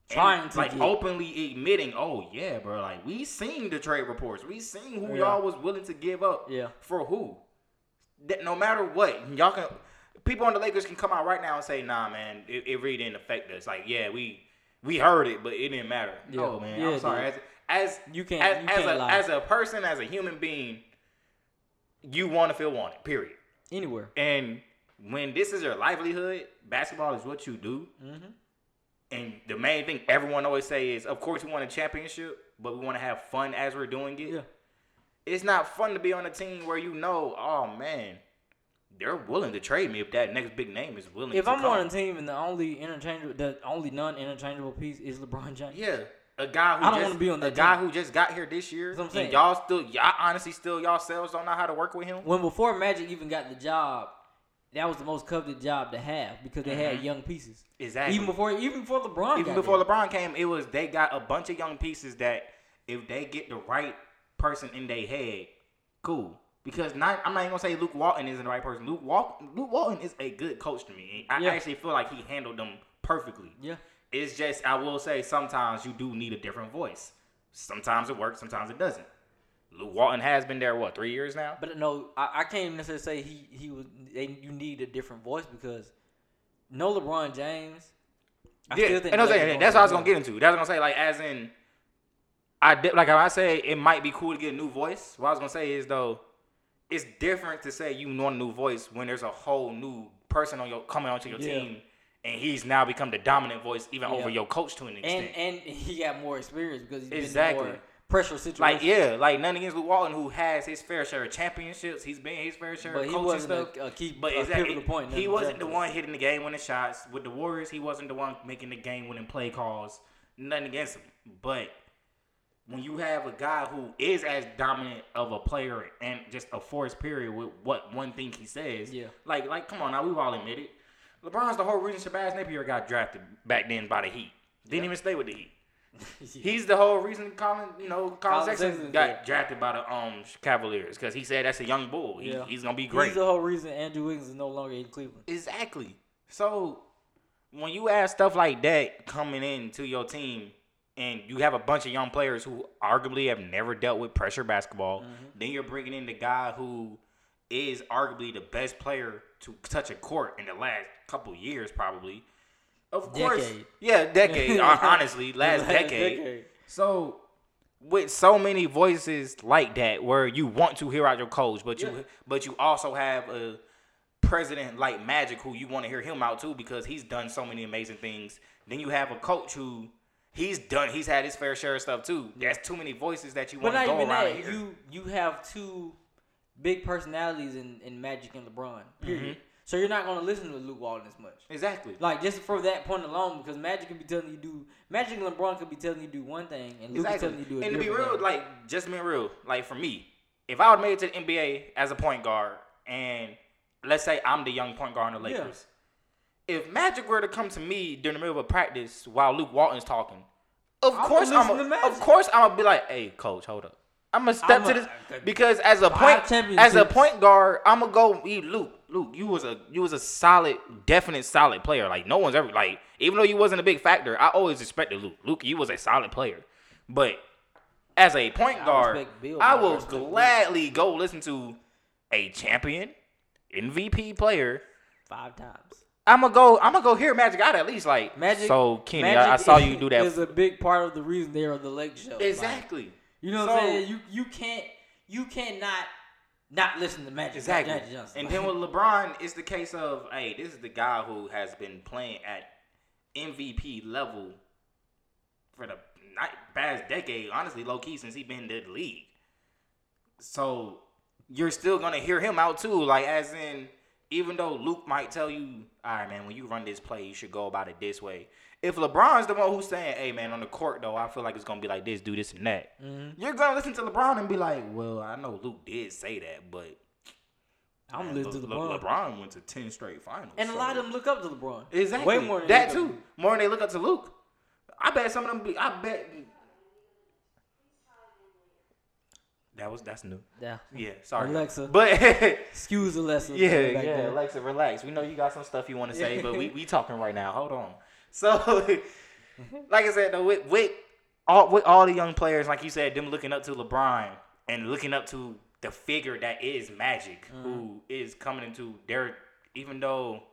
Trying to like get- openly admitting, oh yeah, bro, like we seen the trade reports, we seen who Yeah. y'all was willing to give up, Yeah. for who. That no matter what, y'all can people on the Lakers can come out right now and say, nah, man, it, it really didn't affect us. Like, yeah, we we heard it, but it didn't matter. Yeah. No, man, Yeah, I'm sorry. dude. As You can't- as, you as can't a lie. as a person, as a human being, you want to feel wanted. Period. Anywhere. And when this is your livelihood, basketball is what you do. Mm-hmm. And the main thing everyone always say is, of course, we want a championship, but we want to have fun as we're doing it. Yeah. It's not fun to be on a team where you know, oh man, they're willing to trade me if that next big name is willing. If I'm come. on a team and the only interchangeable, the only non-interchangeable piece is LeBron James. yeah, a guy who I don't be on a guy who just got here this year, I'm and saying. y'all still, y'all honestly still y'all selves don't know how to work with him. When before Magic even got the job, that was the most coveted job to have because they had mm-hmm. young pieces. Exactly. Even before, even before LeBron. even before there. LeBron came, it was they got a bunch of young pieces that if they get the right person in their head, cool. Because not, I'm not even gonna say Luke Walton isn't the right person. Luke Walton, Luke Walton is a good coach to me. I Yeah. actually feel like he handled them perfectly. Yeah. It's just I will say sometimes you do need a different voice. Sometimes it works, sometimes it doesn't. Luke Walton has been there what three years now. But no, I, I can't even necessarily say he he was. They, you need a different voice because no LeBron James. I yeah, and I'm saying that's what I was gonna gonna get into. That's what I'm gonna say. Like as in, I did like I say it might be cool to get a new voice. What I was gonna say is though, it's different to say you want a new voice when there's a whole new person on your coming onto your Yeah. team, and he's now become the dominant voice even Yeah. over your coach to an extent. And and he got more experience because he's Exactly. been in more pressure situations. like yeah, like nothing against Luke Walton who has his fair share of championships. He's been his fair share but of he coaching wasn't stuff. a, a key, But exactly, point. he wasn't the one hitting the game winning shots with the Warriors. He wasn't the one making the game winning play calls. Nothing against him, but when you have a guy who is as dominant of a player and just a force period with what one thing he says, Yeah. like like come on now, we've all admitted, LeBron's the whole reason Shabazz Napier got drafted back then by the Heat. Didn't even stay with the Heat. (laughs) He's the whole reason Collin, you know, Collin, Collin Sexton got yeah. drafted by the um Cavaliers because he said that's a young bull. He, Yeah. He's gonna be great. He's the whole reason Andrew Wiggins is no longer in Cleveland. Exactly. So when you add stuff like that coming into your team and you have a bunch of young players who arguably have never dealt with pressure basketball, Mm-hmm. then you're bringing in the guy who is arguably the best player to touch a court in the last couple years, probably. Of course, Decade. yeah, decade. (laughs) honestly, last, decade. So, with so many voices like that, where you want to hear out your coach, but you but you also have a president like Magic who you want to hear him out too because he's done so many amazing things. Then you have a coach who he's done he's had his fair share of stuff too. That's too many voices that you want to go around that. You you have two big personalities in, in Magic and LeBron. Period. Mm-hmm. So you're not gonna listen to Luke Walton as much. exactly. Like just for that point alone, because Magic could be telling you do Magic and LeBron could be telling you do one thing, and Luke Exactly. telling you do a And to be real, thing. like just being real, like for me, if I would made it to the NBA as a point guard, and let's say I'm the young point guard in the Yeah. Lakers, if Magic were to come to me during the middle of a practice while Luke Walton's talking, of I'ma course I'm, a, of course I'm gonna be like, hey, coach, hold up. I'm gonna step I'ma- to this because as a point as a point guard, I'm gonna go eat Luke. Luke, you was a you was a solid, definite solid player. Like no one's ever like even though you wasn't a big factor, I always respected Luke. Luke, you was a solid player, but as a point guard, I will gladly go listen to a champion, MVP player. five times. I'm gonna go. I'm gonna go hear Magic out at least. Like Magic. So Kenny, Magic I, I saw (laughs) you do that. Is a big part of the reason they're on the Lake Show. Like, exactly. You know what I'm saying? You you can't you can't not not listen to Magic. Exactly. Magic Johnson. And then with LeBron, it's the case of, hey, this is the guy who has been playing at MVP level for the past decade, honestly, low key, since he been in the league. So you're still gonna hear him out too, like as in, even though Luke might tell you, all right, man, when you run this play, you should go about it this way. If LeBron's the one who's saying, hey, man, on the court though, I feel like it's gonna be like this, do this and that. Mm-hmm. You're gonna listen to LeBron and be like, well, I know Luke did say that, but I'm Man, listening to LeBron. Le- LeBron went to ten straight finals, And a so- lot of them look up to LeBron. exactly Way more than that too. More than they look up to Luke. I bet some of them. Be, I bet that was that's new. Yeah. Yeah, sorry, Alexa. But (laughs) Excuse Alexa. yeah, yeah, there. Alexa, relax. We know you got some stuff you want to say, but we we talking right now. Hold on. So, (laughs) like I said, though, with with all with all the young players, like you said, them looking up to LeBron and looking up to the figure that is Magic, mm-hmm. who is coming into their even though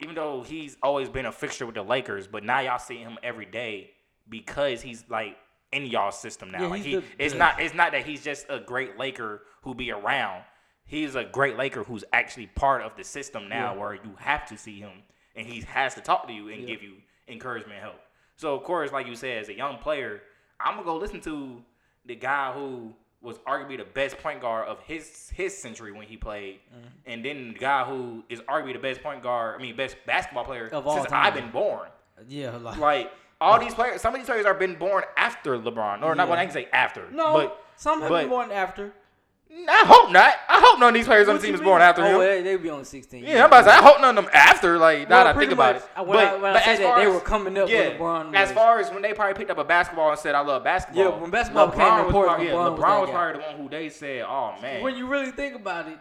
even though he's always been a fixture with the Lakers, but now y'all see him every day because he's like in y'all system now. Yeah, like he, the- it's the- not it's not that he's just a great Laker who be around. He's a great Laker who's actually part of the system now, Yeah. where you have to see him and he has to talk to you and Yeah. give you encouragement, help. So of course, like you said, as a young player, I'm gonna go listen to the guy who was arguably the best point guard of his his century when he played, Mm-hmm. and then the guy who is arguably the best point guard, I mean, best basketball player Of all since time. I've been born. Yeah, like, Like all these players, some of these players are been born after LeBron, or not. Yeah. Well, I can say after. no, but some have but- been born after. I hope not. I hope none of these players on the team you is born mean? after oh, him. They, they be on 16. Yeah, I'm about to say I hope none of them after. Like now Well, that I think about much, it. uh, when I- when I say as that, far they as- were coming up when yeah, LeBron As far as when they probably picked up a basketball and said I love basketball. Yeah, when basketball became LeBron was important, probably, yeah, LeBron LeBron was was, that guy. probably the one who they said, oh man. When you really think about it,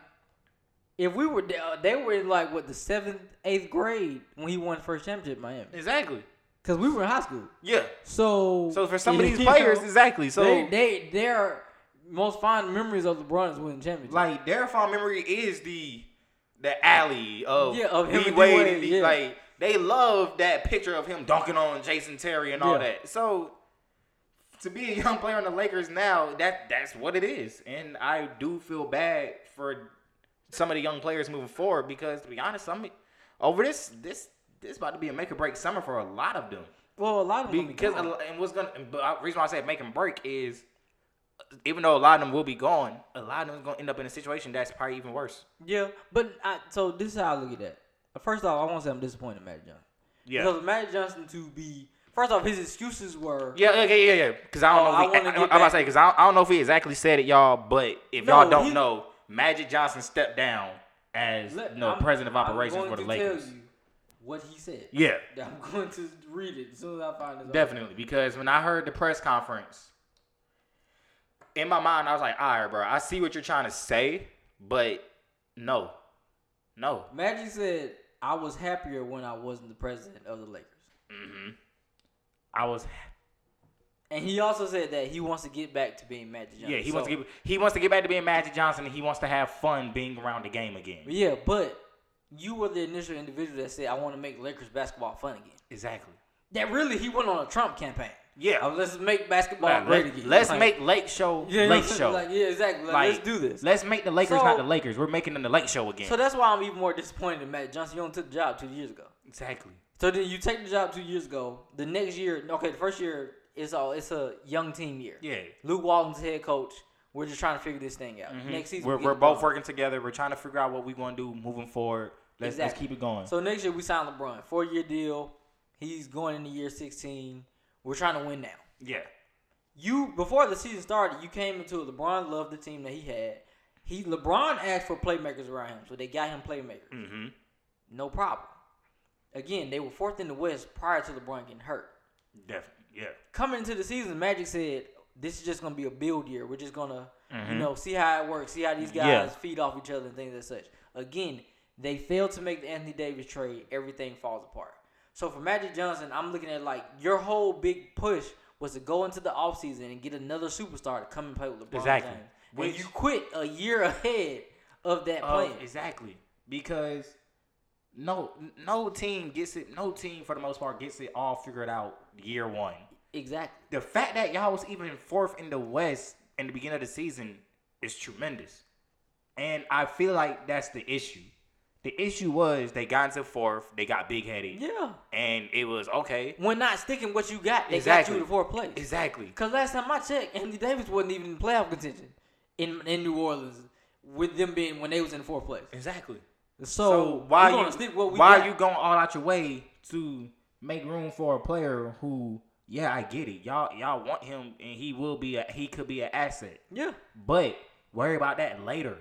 if we were there, they were in like what the seventh, eighth grade when he won the first championship in Miami, exactly. because we were in high school. Yeah. So, So for some of (laughs) these players, know, exactly. So they, they their most fond memories of LeBron is winning championship. like their fond memory is the the alley of Yeah, of him D Wade. And D- yeah. Like they love that picture of him dunking on Jason Terry and all Yeah. that. So to be a young player on the Lakers now, that that's what it is. And I do feel bad for some of the young players moving forward because to be honest, some over this this this about to be a make or break summer for a lot of them. well, a lot of them Because and what's gonna but the reason why I say make and break is even though a lot of them will be gone, a lot of them is gonna end up in a situation that's probably even worse. yeah, but I, so this is how I look at that. First off, I want to say I'm disappointed in Magic Johnson. Yeah. Because Magic Johnson to be first off, his excuses were Yeah, okay, yeah, yeah. Because I don't Oh, know. I If he, wanna I, get am about to say because I, don't- I don't know if he exactly said it, y'all. But if No, y'all don't he- know, Magic Johnson stepped down as Let- no I'm- president of operations for the Lakers. Tell you what he said. Yeah, (laughs) I'm going to read it as soon as I find this. article. definitely. Because when I heard the press conference, in my mind I was like, "All right, bro, I see what you're trying to say, but no, no." Magic said, "I was happier when I wasn't the president of the Lakers." hmm I was, And he also said that he wants to get back to being Magic Johnson. Yeah, he wants to get he wants to get back to being Magic Johnson. and He wants to have fun being around the game again. Yeah, but you were the initial individual that said, "I want to make Lakers basketball fun again." Exactly. That really he went on a Trump campaign. Yeah. Uh, let's make basketball great again. Let's Like, make Lake Show (laughs) yeah, Lake (laughs) Show. Like, yeah, exactly. Like, Like, let's do this. Let's make the Lakers So- not the Lakers. We're making them the Lake Show again. So that's why I'm even more disappointed that Matt Johnson. You only took the job two years ago. exactly. So then you take the job two years ago. The next year, okay, the first year is all it's a young team year. Yeah. Luke Walton's head coach. We're just trying to figure this thing out. Next season, We're, we we're both working together. We're trying to figure out what we're going to do moving forward. Let's, let's keep it going. So next year we sign LeBron, four year deal. He's going into year 16. We're trying to win now. yeah. You before the season started, you came into it. LeBron loved the team that he had. He LeBron asked for playmakers around him, so they got him playmakers. Mm-hmm. No problem. Again, they were fourth in the West prior to LeBron getting hurt. Definitely. Yeah. Coming into the season, Magic said, "This is just gonna be a build year. We're just gonna, you Mhm. know, see how it works, see how these guys Yeah. feed off each other and things as such." Again, they failed to make the Anthony Davis trade. Everything falls apart. So for Magic Johnson, I'm looking at like your whole big push was to go into the offseason and get another superstar to come and play with LeBron Exactly. James. And you quit a year (laughs) ahead of that Of- plan. Exactly. Because no no team gets it. No team for the most part gets it all figured out year one. exactly. The fact that y'all was even fourth in the West in the beginning of the season is tremendous, and I feel like that's the issue. The issue was they got into fourth, they got big headed, Yeah. and it was okay. When not sticking what you got, they Exactly. got you to fourth place. Exactly. Because last time I checked, Anthony Davis wasn't even in playoff contention in in New Orleans with them being when they was in fourth place. Exactly. So, So, why you stick what we why got. you going all out your way to make room for a player who yeah I get it y'all y'all want him and he will be a he could be an asset Yeah, but worry about that later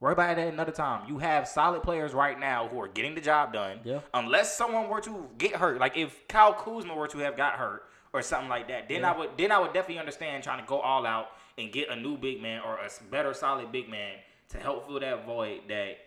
worry about that another time you have solid players right now who are getting the job done Yeah. unless someone were to get hurt like if Kyle Kuzma were to have got hurt or something like that then I would then I would definitely understand trying to go all out and get a new big man or a better solid big man to help fill that void that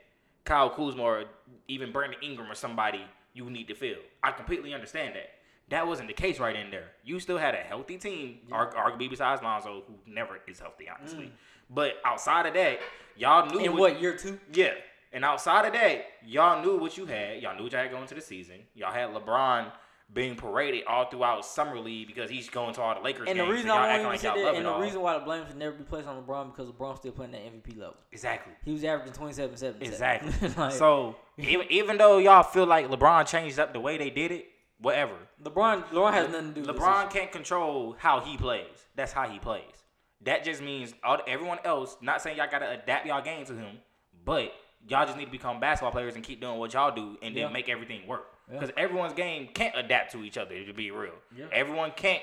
Kyle Kuzma or even Brandon Ingram or somebody you need to fill. I completely understand that. That wasn't the case right in there. You still had a healthy team, arg- arguably besides Lonzo, who never is healthy, honestly. Mm. But outside of that, y'all knew in what year two? yeah. And outside of that, y'all knew what you had. Y'all knew what y'all had going to the season. Y'all had LeBron being paraded all throughout summer league because he's going to all the Lakers And the reason I acting even like sit y'all there, love and the all. reason why the blame should never be placed on LeBron because LeBron's still playing that MVP level. exactly. He was averaging 27 7. Exactly. (laughs) like, so even even though y'all feel like LeBron changed up the way they did it, whatever. LeBron, LeBron has nothing to do with LeBron can't control how he plays. That's how he plays. That just means all, everyone else. Not saying y'all gotta adapt y'all game to him, but y'all just need to become basketball players and keep doing what y'all do, and then make everything work. Yeah. Because everyone's game can't adapt to each other. To be real, Yeah. everyone can't.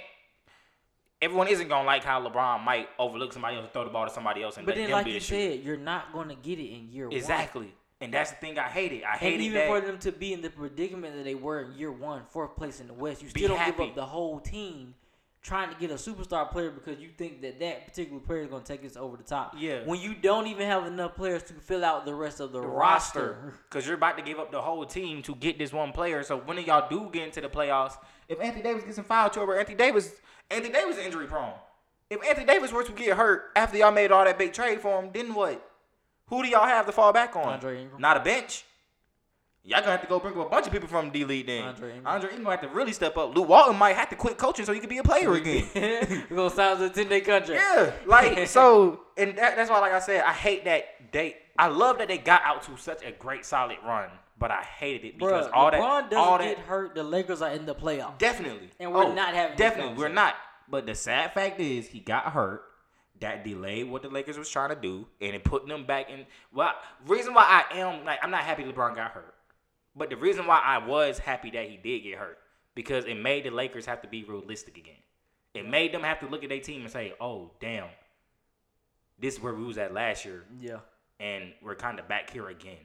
Everyone isn't gonna like how LeBron might overlook somebody else and throw the ball to somebody else and But let then, them like be you the shooter. said, you're not to get it in year one. Exactly, and that's the thing I hated. I And hated even that. for them to be in the predicament that they were in year one, fourth place in the West, you still don't happy. give up the whole team trying to get a superstar player because you think that that particular player is going to take us over the top. Yeah. When you don't even have enough players to fill out the rest of the, the roster. because you're about to give up the whole team to get this one player. So when y'all do get into the playoffs, if Anthony Davis gets in foul trouble, Anthony Davis, Anthony Davis is injury prone. If Anthony Davis were to get hurt after y'all made all that big trade for him, then what? Who do y'all have to fall back on? Andre Ingram. Not a bench. Y'all gonna have to go bring up a bunch of people from D League then. Andre Ingram. Andre Ingram have to really step up. Luke Walton might have to quit coaching so he can be a player (laughs) again. We're to sign a 10 day contract. Yeah, like (laughs) so, and that, that's why, like I said, I hate that they. I love that they got out to such a great solid run, but I hated it because Bruh, all LeBron that, doesn't all get hurt. The Lakers are in the playoffs. definitely, And we're Oh, not having definitely, we're not. But the sad fact is, he got hurt. That delayed what the Lakers was trying to do, and it put them back in. Well, reason why I am like I'm not happy LeBron got hurt, but the reason why I was happy that he did get hurt because it made the Lakers have to be realistic again. It made them have to look at their team and say, "Oh, damn, this is where we was at last year, Yeah. and we're kind of back here again."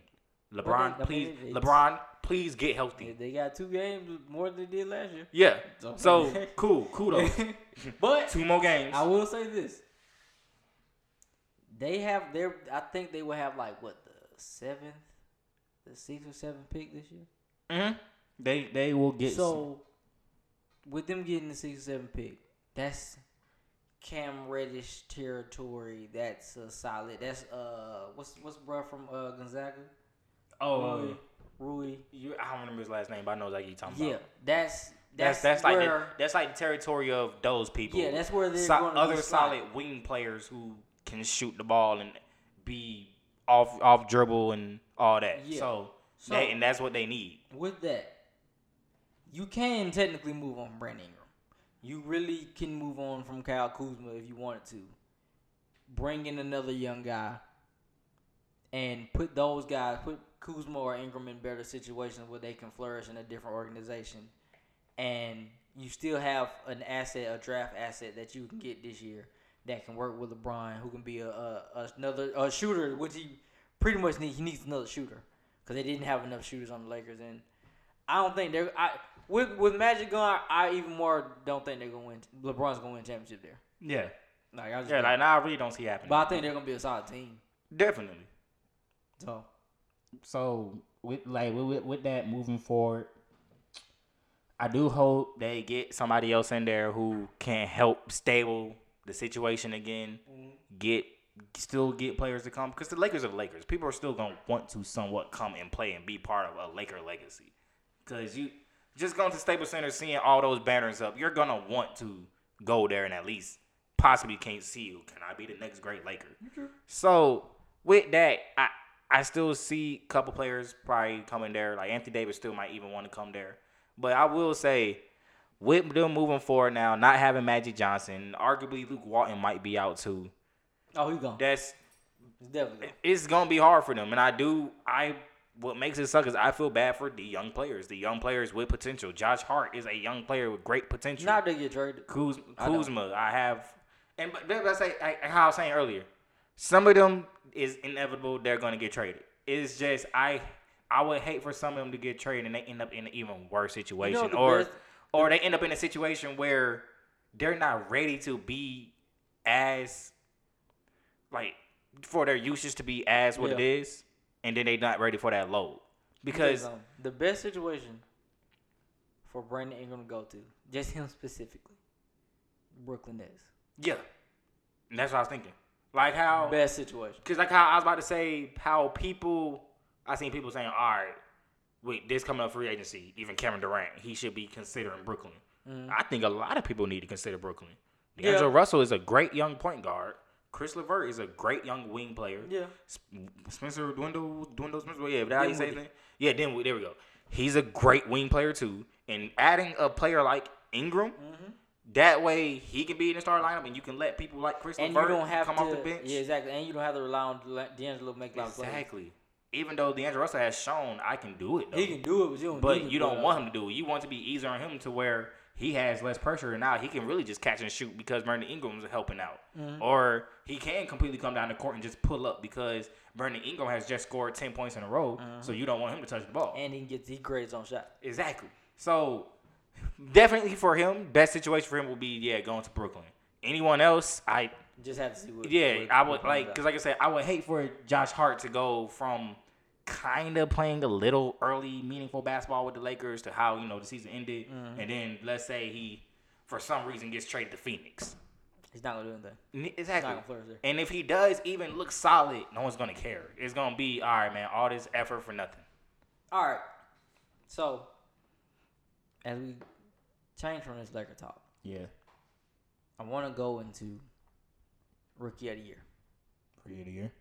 they- LeBron, I mean, please, LeBron, please get healthy. they got two games more than they did last year. Yeah. So- So (laughs) cool, kudos. (laughs) But Two more games. I will say this. They have their I think they will have like what the seventh, the sixth or seventh pick this year. hmm They they will get So with them getting the sixth or seventh pick, That's Cam Reddish territory. That's a solid. That's uh, what's what's bro from uh Gonzaga? Oh, Rui. uh, Rui. you, I don't remember his last name, but I know exactly you talking Yeah, about. that's That's that's that's like the, that's like the territory of those people. yeah, that's where they're So- other solid wing players who can shoot the ball and be off off dribble and all that. Yeah. So, So- they, and that's what they need. With that, you can technically move on from Brandon Ingram. You really can move on from Kyle Kuzma if you wanted to. Bring in another young guy and put those guys, put Kuzma or Ingram in better situations where they can flourish in a different organization. And you still have an asset, a draft asset that you can get this year that can work with LeBron, who can be a, a, a another a shooter, which he pretty much need. He needs another shooter because they didn't have enough shooters on the Lakers, and I don't think they're. I with with Magic gone, I even more don't think they're gonna win. LeBron's gonna win championship there. Yeah, Like I just, yeah. Like now, I really don't see happening. but I think they're gonna be a solid team. definitely. So So with like with, with, with that moving forward, I do hope they get somebody else in there who can help stable the situation again. Mm-hmm. Get still get players to come because the Lakers are the Lakers. People are still gonna want to somewhat come and play and be part of a Laker legacy. Because you just going to Staples Center, seeing all those banners up, you're gonna want to go there and at least possibly can't see you. Can I be the next great Laker? So with that, I I still see a couple players probably coming there. Like Anthony Davis still might even want to come there. But I will say, with them moving forward now, not having Magic Johnson, arguably Luke Walton might be out too. oh, he's gone. That's He's definitely gone. it's gonna be hard for them. And I do I what makes it suck is I feel bad for the young players, the young players with potential. Josh Hart is a young player with great potential. Now they get traded. Kuz, I know. Kuzma, I, have, and but that- that's like I, how I was saying earlier. Some of them is inevitable; they're going to get traded. It's just I, I would hate for some of them to get traded and they end up in an even worse situation, the or best- or they end up in a situation where they're not ready to be as like for their usage to be as what it Yeah. is, and then they're not ready for that load because um, the best situation for Brandon Ingram to go to, just him specifically, Brooklyn Nets. yeah, and that's what I was thinking. Like how Best situation. Cause like how I was about to say, how people I seen people saying, all right, wait, this coming up free agency, even Kevin Durant, he should be considering Brooklyn. I think a lot of people need to consider Brooklyn. Yeah. Russell is a great young point guard. Caris LeVert is a great young wing player. Yeah. Spencer Dwindle, Dwindle Spencer, yeah, how you say his name? Yeah, then there we go. He's a great wing player too. And adding a player like Ingram, Mm-hmm. that way he can be in the starting lineup, and you can let people like Caris And you LeVert don't have come to. off the bench. Yeah, exactly. And you don't have to rely on D'Angelo to make a lot of plays. Exactly. Even though D'Angelo Russell has shown I can do it, though. He can do it, but you don't. but you don't want him to do it. You want to be easier on him to where he has less pressure, and now he can really just catch and shoot because Brandon Ingram's helping out, Mm-hmm. or he can completely come down the court and just pull up because Brandon Ingram has just scored ten points in a row, so you don't want him to touch the ball. And he gets get he grades on shot. Exactly. So definitely for him, best situation for him will be yeah going to Brooklyn. Anyone else, I Just have to see what. yeah, what- I would like because like I said, I would hate for Josh Hart to go from kind of playing a little early meaningful basketball with the Lakers to how you know the season ended, Mm-hmm. and then let's say he for some reason gets traded to Phoenix. he's not gonna do anything. Exactly. And if he does even look solid, no one's gonna care. It's gonna be all right, man. All this effort for nothing. All right. So, as we change from this Laker talk, Yeah. I want to go into rookie of the year. Rookie of the year.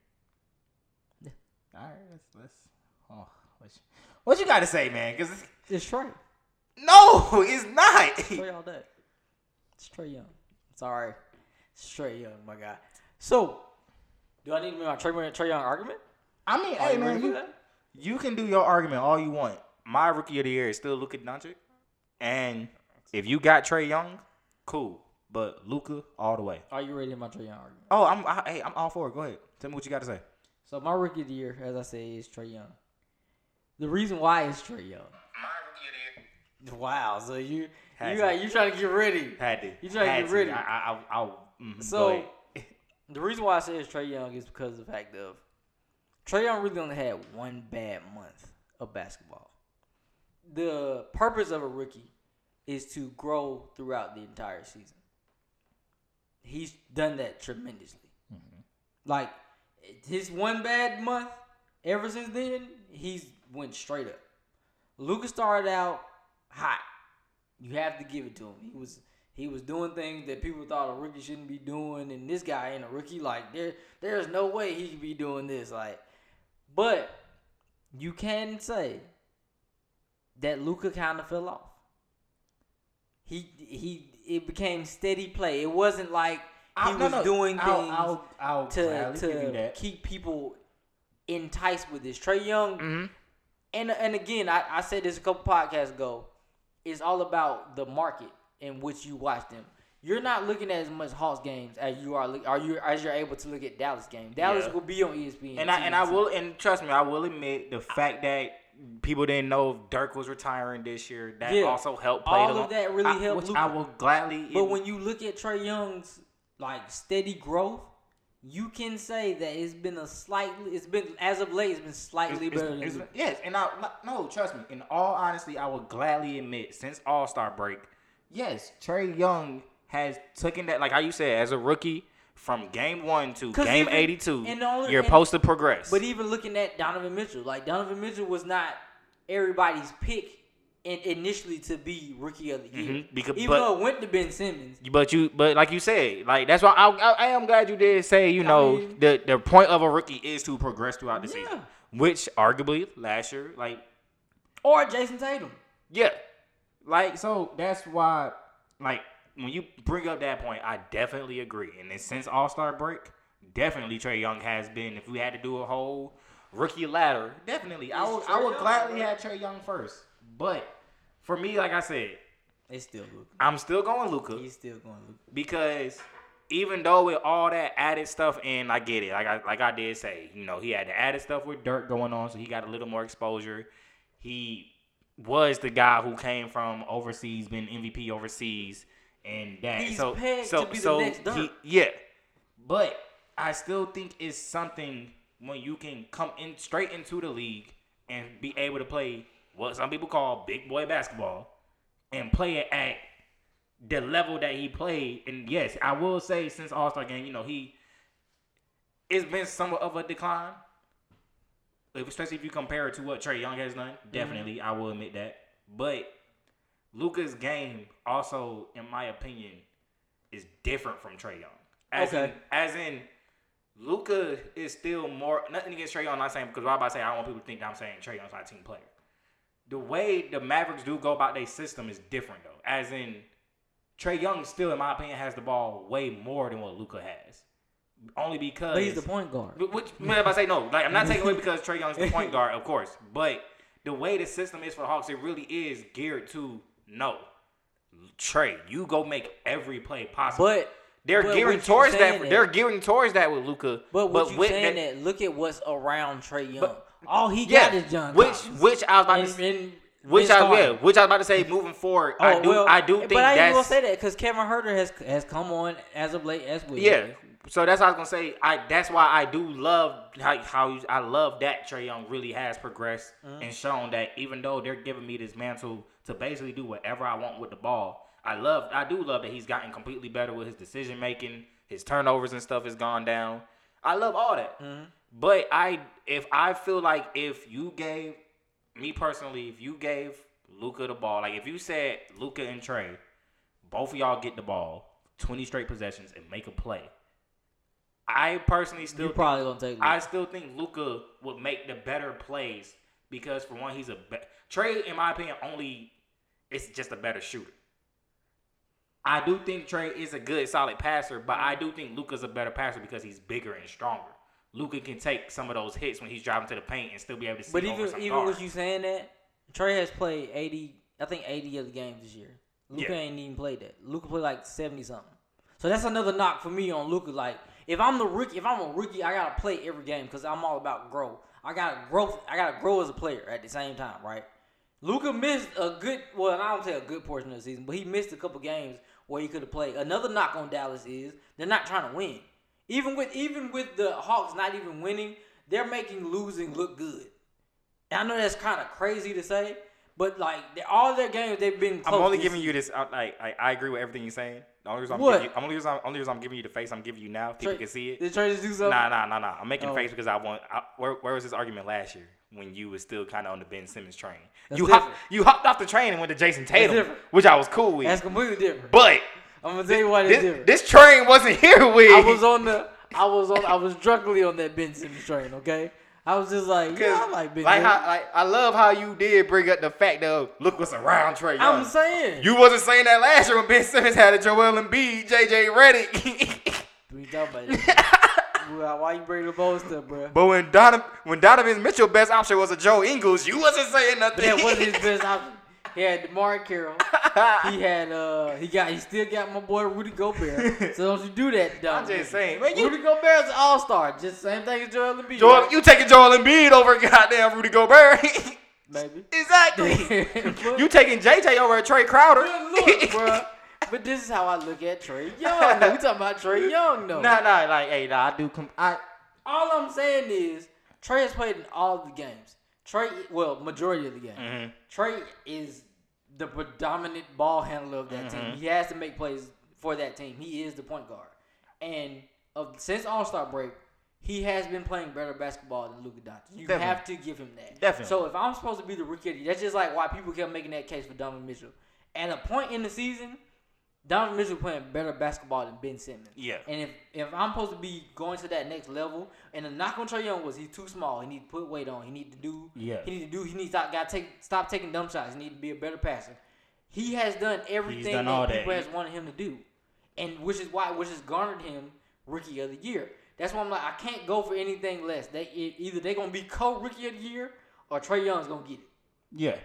All right, let's let's. Oh, what you, what you got to say, man? Because It's Trae. no, it's not. Trae all day. It's Trae Young. Sorry. It's Trae Young, my guy. So, do I need to make my Trae, Trae Young argument? I mean, Are hey you man, you, you can do your argument all you want. My rookie of the year is still Luka Doncic, and if you got Trae Young, cool. But Luka all the way. Are you ready for my Trae Young argument? Oh, I'm I, hey, I'm all for it. Go ahead. Tell me what you got to say. So, my rookie of the year, as I say, is Trae Young. The reason why is Trae Young. My rookie of the year Wow. So, you Had you to. got, you trying to get ready. had to. You trying to had get ready. I, I, I, I'll, mhm, So (laughs) the reason why I say it's Trae Young is because of the fact of Trae Young really only had one bad month of basketball. The purpose of a rookie is to grow throughout the entire season. he's done that tremendously. Mm-hmm. Like his one bad month, ever since then, he's went straight up. Luka started out hot. You have to give it to him. He was he was doing things that people thought a rookie shouldn't be doing, and this guy ain't a rookie. Like there, there's no way he could be doing this. Like, but you can say that Luka kind of fell off. He he it became steady play. It wasn't like he I'll- no, was no, doing things I'll, I'll, I'll to you to that. keep people enticed with this. Trae Young, mm-hmm. and and again, I, I said this a couple podcasts ago. It's all about the market in which you watch them. You're not looking at as much Hawks games as you are. Are you as you're able to look at Dallas games? Dallas Yeah. will be on ESPN. And I and I will and trust me, I will admit the fact that people didn't know if Dirk was retiring this year. That Yeah. also helped play All the of that really I, helped Which I will gladly. But when you look at Trae Young's like steady growth, you can say that it's been a slightly. It's been as of late. It's been slightly It's- better. it's- than it's- yes, and I no, trust me. In all honesty, I will gladly admit, since All Star break, yes, Trae Young has taken that, like how you said, as a rookie, from game one to game eighty two, you're and- supposed to progress. But even looking at Donovan Mitchell, like Donovan Mitchell was not everybody's pick in, initially to be rookie of the year. Mhm, because- even but- though it went to Ben Simmons. But you, but like you said, like that's why I, I, I am glad you did say, you know, mean- the the point of a rookie is to progress throughout the Yeah. season, which arguably last year, like Or Jayson Tatum. yeah, like so that's why, like when you bring up that point, I definitely agree. And then since All Star break, definitely Trae Young has been. If we had to do a whole rookie ladder, definitely I It's would Trae I would Young, gladly bro. have Trae Young first. But for me, like I said, It's still Luka. I'm still going Luka. He's still going Luka. because even though with all that added stuff in, I get it. Like I like I did say, you know, he had the added stuff with Dirk going on, so he got a little more exposure. He was the guy who came from overseas, been MVP overseas, and that. He's so so to be the so he yeah, but I still think it's something when you can come in straight into the league and be able to play what some people call big boy basketball and play it at the level that he played. And yes, I will say since All Star game, you know, he it's been somewhat of a decline. Especially if you compare it to what Trae Young has done. Mm-hmm. Definitely, I will admit that. But Luka's game also, in my opinion, is different from Trae Young. As Okay. in, as in Luka is still more nothing against Trae Young. I'm not saying because I'm about to say I don't want people to think that I'm saying Trae Young's not a team player. The way the Mavericks do go about their system is different though. As in Trae Young still, in my opinion, has the ball way more than what Luka has. Only because But he's the point guard. Which man, if I say no, like I'm not taking away because Trae Young's the point guard, of course. But the way the system is for the Hawks, it really is geared to no. Trae, you go make every play possible. But they're but gearing towards that. saying They're gearing towards that with Luka. But what you saying that- that, look at what's around Trae Young. But- All he yeah, got is John which Collins. which I was about And- to and which I yeah, which I was about to say moving forward. Oh, I do well, I do think but I that's gonna say that because Kevin Huerter has has come on as of late as well. Yeah. So that's what I was gonna say. I that's why I do love how how you- I love that Trae Young really has progressed Mm-hmm. and shown that even though they're giving me this mantle to basically do whatever I want with the ball, I love I do love that he's gotten completely better with his decision making, his turnovers and stuff has gone down. I love all that. Mm-hmm. But I if I feel like if you gave me personally, if you gave Luka the ball, like if you said Luka and Trae, both of y'all get the ball, twenty straight possessions and make a play. I personally still you probably gonna take. I still think Luka would make the better plays because for one, he's a be- Trae. In my opinion, only it's just a better shooter. I do think Trae is a good, solid passer, but I do think Luka's a better passer because he's bigger and stronger. Luka can take some of those hits when he's driving to the paint and still be able to see But even even with you saying that, Trae has played eighty. I think eighty of the games this year. Luka Yeah. ain't even played that. Luka played like seventy something. So that's another knock for me on Luka. Like if I'm the rookie, if I'm a rookie, I gotta play every game because I'm all about growth. I gotta growth. I gotta grow as a player at the same time, right? Luka missed a good. Well, I don't say a good portion of the season, but he missed a couple games where he could have played. Another knock on Dallas is they're not trying to win. Even with even with the Hawks not even winning, they're making losing look good. And I know that's kind of crazy to say, But like all their games, they've been. I'm only giving you this. I, like, I, I agree with everything you're saying. The only reason I'm What? giving you, only reason, I'm, only reason I'm giving you the face I'm giving you now, people Trae- can see it. Did Trae just do something? Nah, nah, nah, nah. I'm making Oh. face because I want. I, where, where was this argument last year when you was still kind of on the Ben Simmons train? That's you different. hopped, you hopped off the train and went to Jayson Tatum, which I was cool with. That's completely different. but I'm gonna tell you why this, different. this train wasn't here with. I was on the. I was on. I was drunkenly on that Ben Simmons train. Okay. I was just like, yeah, I like Ben. like Simmons. how, like I love how you did bring up the fact of look what's around Trae Young. I'm saying. you wasn't saying that last year when Ben Simmons had a Joel Embiid, JJ Redick. (laughs) We talking about that. (laughs) Why you bring the stuff, bro? but when Donovan when Donovan Mitchell best option was a Joe Ingles, you wasn't saying nothing. That wasn't his best option. He had DeMarre Carroll. (laughs) He had uh he got he still got my boy Rudy Gobert. So don't you do that, dumb. I'm just saying, man, you Rudy Gobert's an all star. Just same thing as Joel Embiid. Joel, right? you taking Joel Embiid over goddamn Rudy Gobert. (laughs) maybe. exactly. But- (laughs) you taking JJ over Trey Crowder. Look, bro. But this is how I look at Trae Young. though. We talking about Trae Young though. Nah, nah, like, hey, nah, I do. Com- I, All I'm saying is Trae has played in all the games. Trae, well, majority of the games. Mhm. Trae is the predominant ball handler of that Mm-hmm. team. He has to make plays for that team. He is the point guard. And of since All Star break, he has been playing better basketball than Luka Doncic. You Definitely. have to give him that. Definitely. So if I'm supposed to be the rookie that's just like why people kept making that case for Donovan Mitchell. At a point in the season, Donovan Mitchell playing better basketball than Ben Simmons. Yeah. And if if I'm supposed to be going to that next level, and the knock on Trae Young was he's too small. He need to put weight on. He need to do. Yeah. He need to do. He needs to stop. Got take stop taking dumb shots. He need to be a better passer. He has done everything done that that. people has wanted him to do, and which is why which has garnered him rookie of the year. That's why I'm like I can't go for anything less. They e- either they're gonna be co rookie of the year or Trae Young's gonna get it. Yeah.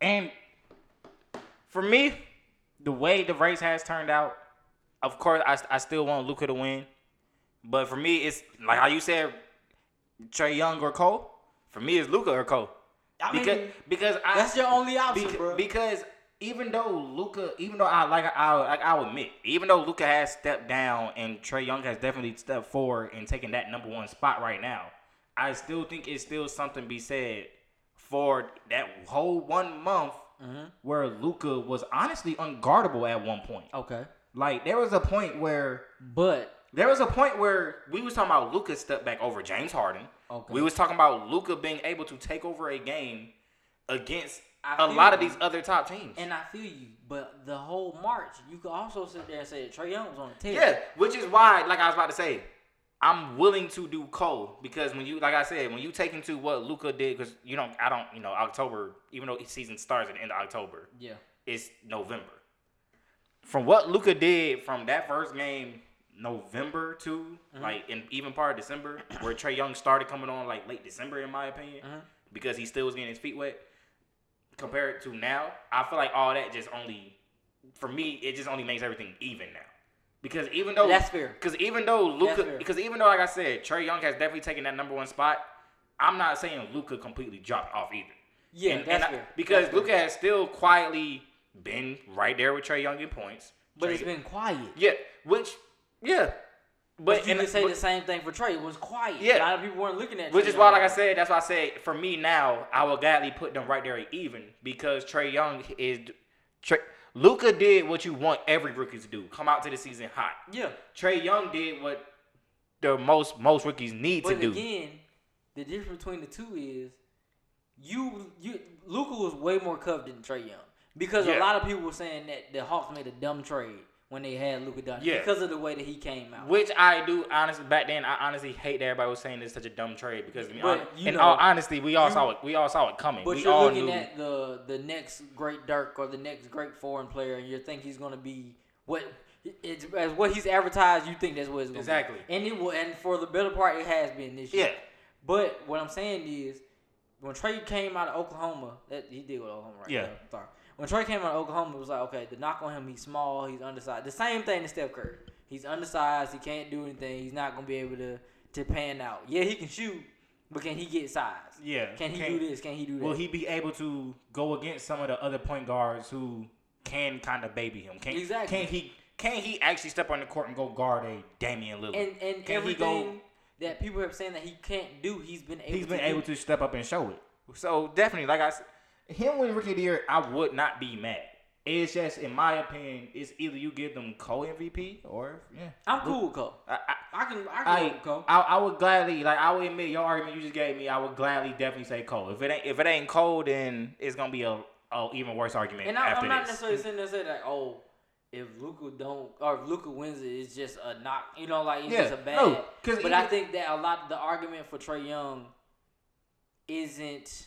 And for me, the way the race has turned out, of course, I, I still want Luka to win. But for me, it's like how you said, Trae Young or Cole. For me, it's Luka or Cole. I because mean, because I, that's your only option, Beca- bro. Because even though Luka, even though I like I like I'll admit, even though Luka has stepped down and Trae Young has definitely stepped forward and taken that number one spot right now, I still think it's still something to be said for that whole one month Mm-hmm. where Luka was honestly unguardable at one point. okay, Like there was a point where but there was a point where we was talking about Luka step back over James Harden. Okay. We was talking about Luka being able to take over a game against a lot of you. these other top teams. and I feel you. But the whole March, you could also sit there and say Trae Young was on the team. yeah, which is why, like I was about to say, I'm willing to do Cole because when you, like I said, when you take into what Luka did, because you don't, I don't, you know, October, even though season starts at the end of October, Yeah. it's November. From what Luka did from that first game, November to mm-hmm. like in even part of December, (clears throat) where Trae Young started coming on like late December, in my opinion, mm-hmm. because he still was getting his feet wet. Compared to now, I feel like all that just only, for me, it just only makes everything even now. Because even though That's fair. Because even though Luka, because even though like I said, Trae Young has definitely taken that number one spot. I'm not saying Luka completely dropped off either. Yeah, And- that's and I- fair. because Luka has still quietly been right there with Trae Young in points. But Trae- it's been quiet. yeah, which yeah, But, but you and can say but- the same thing for Trae. It was quiet. Yeah. A lot of people weren't looking at Which Trae is why, Young. like I said, that's why I say for me now, I will gladly put them right there even because Trae Young is. Trae, Luka did what you want every rookie to do: come out to the season hot. Yeah. Trae Young did what the most most rookies need But to do. But again, the difference between the two is you you Luka was way more coveted than Trae Young. Because a lot of people were saying that the Hawks made a dumb trade when they had Luka Doncic Yeah. because of the way that he came out. Which I do honestly back then. I honestly hate that everybody was saying it's such a dumb trade because in, But, you in know, all honesty, we all you- saw it. We all saw it coming. But we you're all looking knew. at the the next great Dirk or the next great foreign player, and you think he's gonna be what it's as what he's advertised. You think that's what it's gonna Exactly. be. And it will, and for the better part, it has been this year. Yeah. But what I'm saying is, when Trae came out of Oklahoma, that he did with Oklahoma, right? Yeah. I'm sorry. When Trae came out of Oklahoma, it was like, okay, the knock on him, he's small, he's undersized. The same thing to Steph Curry. He's undersized, he can't do anything, he's not gonna be able to to pan out. Yeah, he can shoot, but can he get size? Yeah. Can he Can- do this? Can he do that? Will he be able to go against some of the other point guards who can kind of baby him? Can, Exactly. Can he? Can he actually step on the court and go guard a Damian Lillard? and and Can he go- that people have saying that he can't do, he's been able. he's been to able do. to step up and show it. So definitely, like I, s- him winning rookie of the year, I would not be mad. It's just, in my opinion, it's either you give them co MVP or yeah. I'm cool with Cole. I, I, I can I can I, go with Cole. I, I would gladly like I would admit your argument you just gave me. I would gladly definitely say Cole. If it ain't if it ain't Cole, then it's gonna be a, a even worse argument And I, I'm not necessarily sitting there saying like, oh, if Luka don't or if Luka wins it, it's just a knock. You know, like it's Yeah, just a bad. no, but I think that a lot of the argument for Trae Young isn't,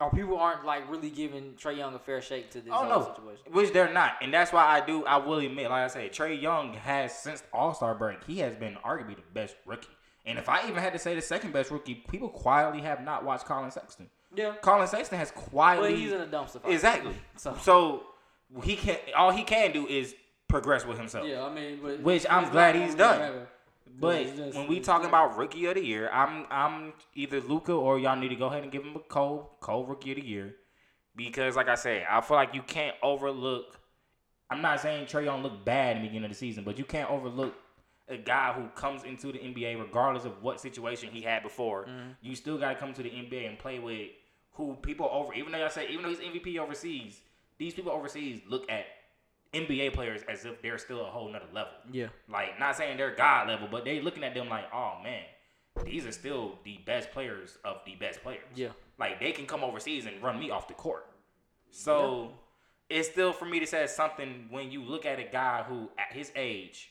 or people aren't like really giving Trae Young a fair shake to this Oh whole no, situation. which they're not, and that's why I do. I will admit, like I say, Trae Young has since All Star break, he has been arguably the best rookie. And if I even had to say the second best rookie, people quietly have not watched Collin Sexton. Yeah, Collin Sexton has quietly he's in a dumpster fire. exactly. (laughs) So- So, he can all he can do is progress with himself. Yeah, I mean, but Which I'm glad he's done. But when we talking about rookie of the year, I'm I'm either Luka or y'all need to go ahead and give him a Cole Cole rookie of the year because like I said, I feel like you can't overlook. I'm not saying Trae Young looked bad in the beginning of the season, but you can't overlook a guy who comes into the NBA regardless of what situation he had before. Mm-hmm. You still got to come to the NBA and play with who people over. Even though y'all say even though he's MVP overseas, these people overseas look at NBA players as if they're still a whole nother level. yeah, Like, not saying they're God level, but they looking at them like, oh man, these are still the best players of the best players. Yeah. Like they can come overseas and run me off the court. So it's still for me to say something when you look at a guy who at his age,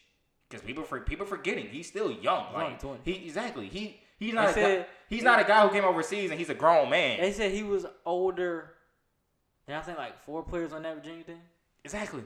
because people for people forgetting he's still young. Like 20. he exactly he he's not a They guy, said- he's not a guy who came overseas and he's a grown man. they said he was older. And I think like four players on that Virginia team. Exactly.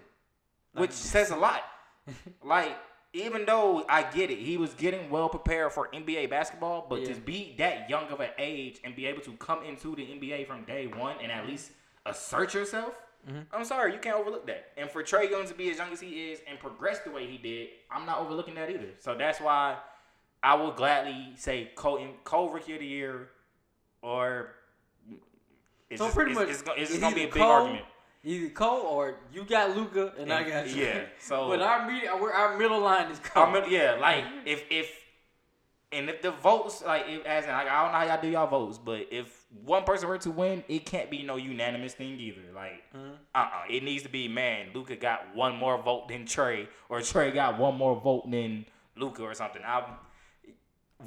Which says a lot. (laughs) like, even though I get it, he was getting well prepared for NBA basketball, but Yeah. to be that young of an age and be able to come into the NBA from day one and at least assert yourself, Mm-hmm. I'm sorry, you can't overlook that. And for Trae Young to be as young as he is and progress the way he did, I'm not overlooking that either. So that's why I will gladly say Cole, Cole Rookie of the Year or. It's So just, pretty it's, much, it's, it's it's gonna be a big Cole- argument. Either Cole or you got Luka and I got you. Yeah, so (laughs) but our mid, our, our middle line is Cole. I mean, yeah, like if if and if the votes like if as in, like I don't know how y'all do y'all votes, but if one person were to win, it can't be no unanimous thing either. Like Mm-hmm. uh uh it needs to be man, Luka got one more vote than Trae, or Trae got one more vote than Luka or something. I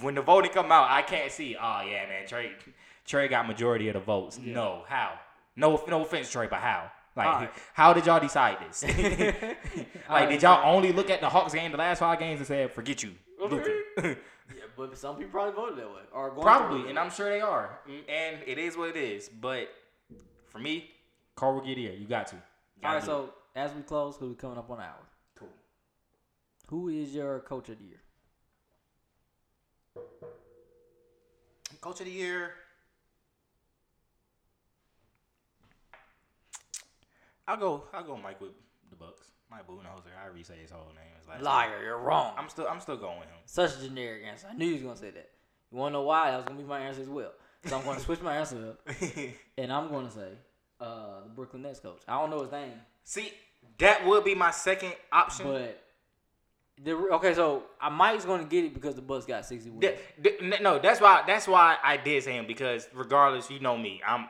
when the voting come out, I can't see. Oh yeah, man, Trae Trae got majority of the votes. No, how? No, no offense, Trae, but how? Like, Alright. how did y'all decide this? (laughs) like, Alright, did y'all only look at the Hawks game, the last five games, and said, "Forget you, Luka"? Yeah, (laughs) but some people probably voted that way or going Probably, and that I'm sure they are, Mm, and it is what it is. But for me, Carl will get here. You got to. You way. All gotta right, do so as we close, because we're coming up on an hour, it. cool. who is your coach of the year? Coach of the year. I'll go. I'll go. Mike with the Bucks. Mike Budenholzer. I already say his whole name. Last name. Liar, you're wrong. I'm still. I'm still going with him. Such a generic answer. I knew you was gonna say that. You wanna know why? That was gonna be my answer as well. So I'm gonna (laughs) switch my answer up, (laughs) and I'm gonna say uh, the Brooklyn Nets coach. I don't know his name, See, that would be my second option. but the okay. So I Mike's gonna get it because the Bucks got 60 wins. No, that's why. That's why I did say him because regardless, you know me. I'm.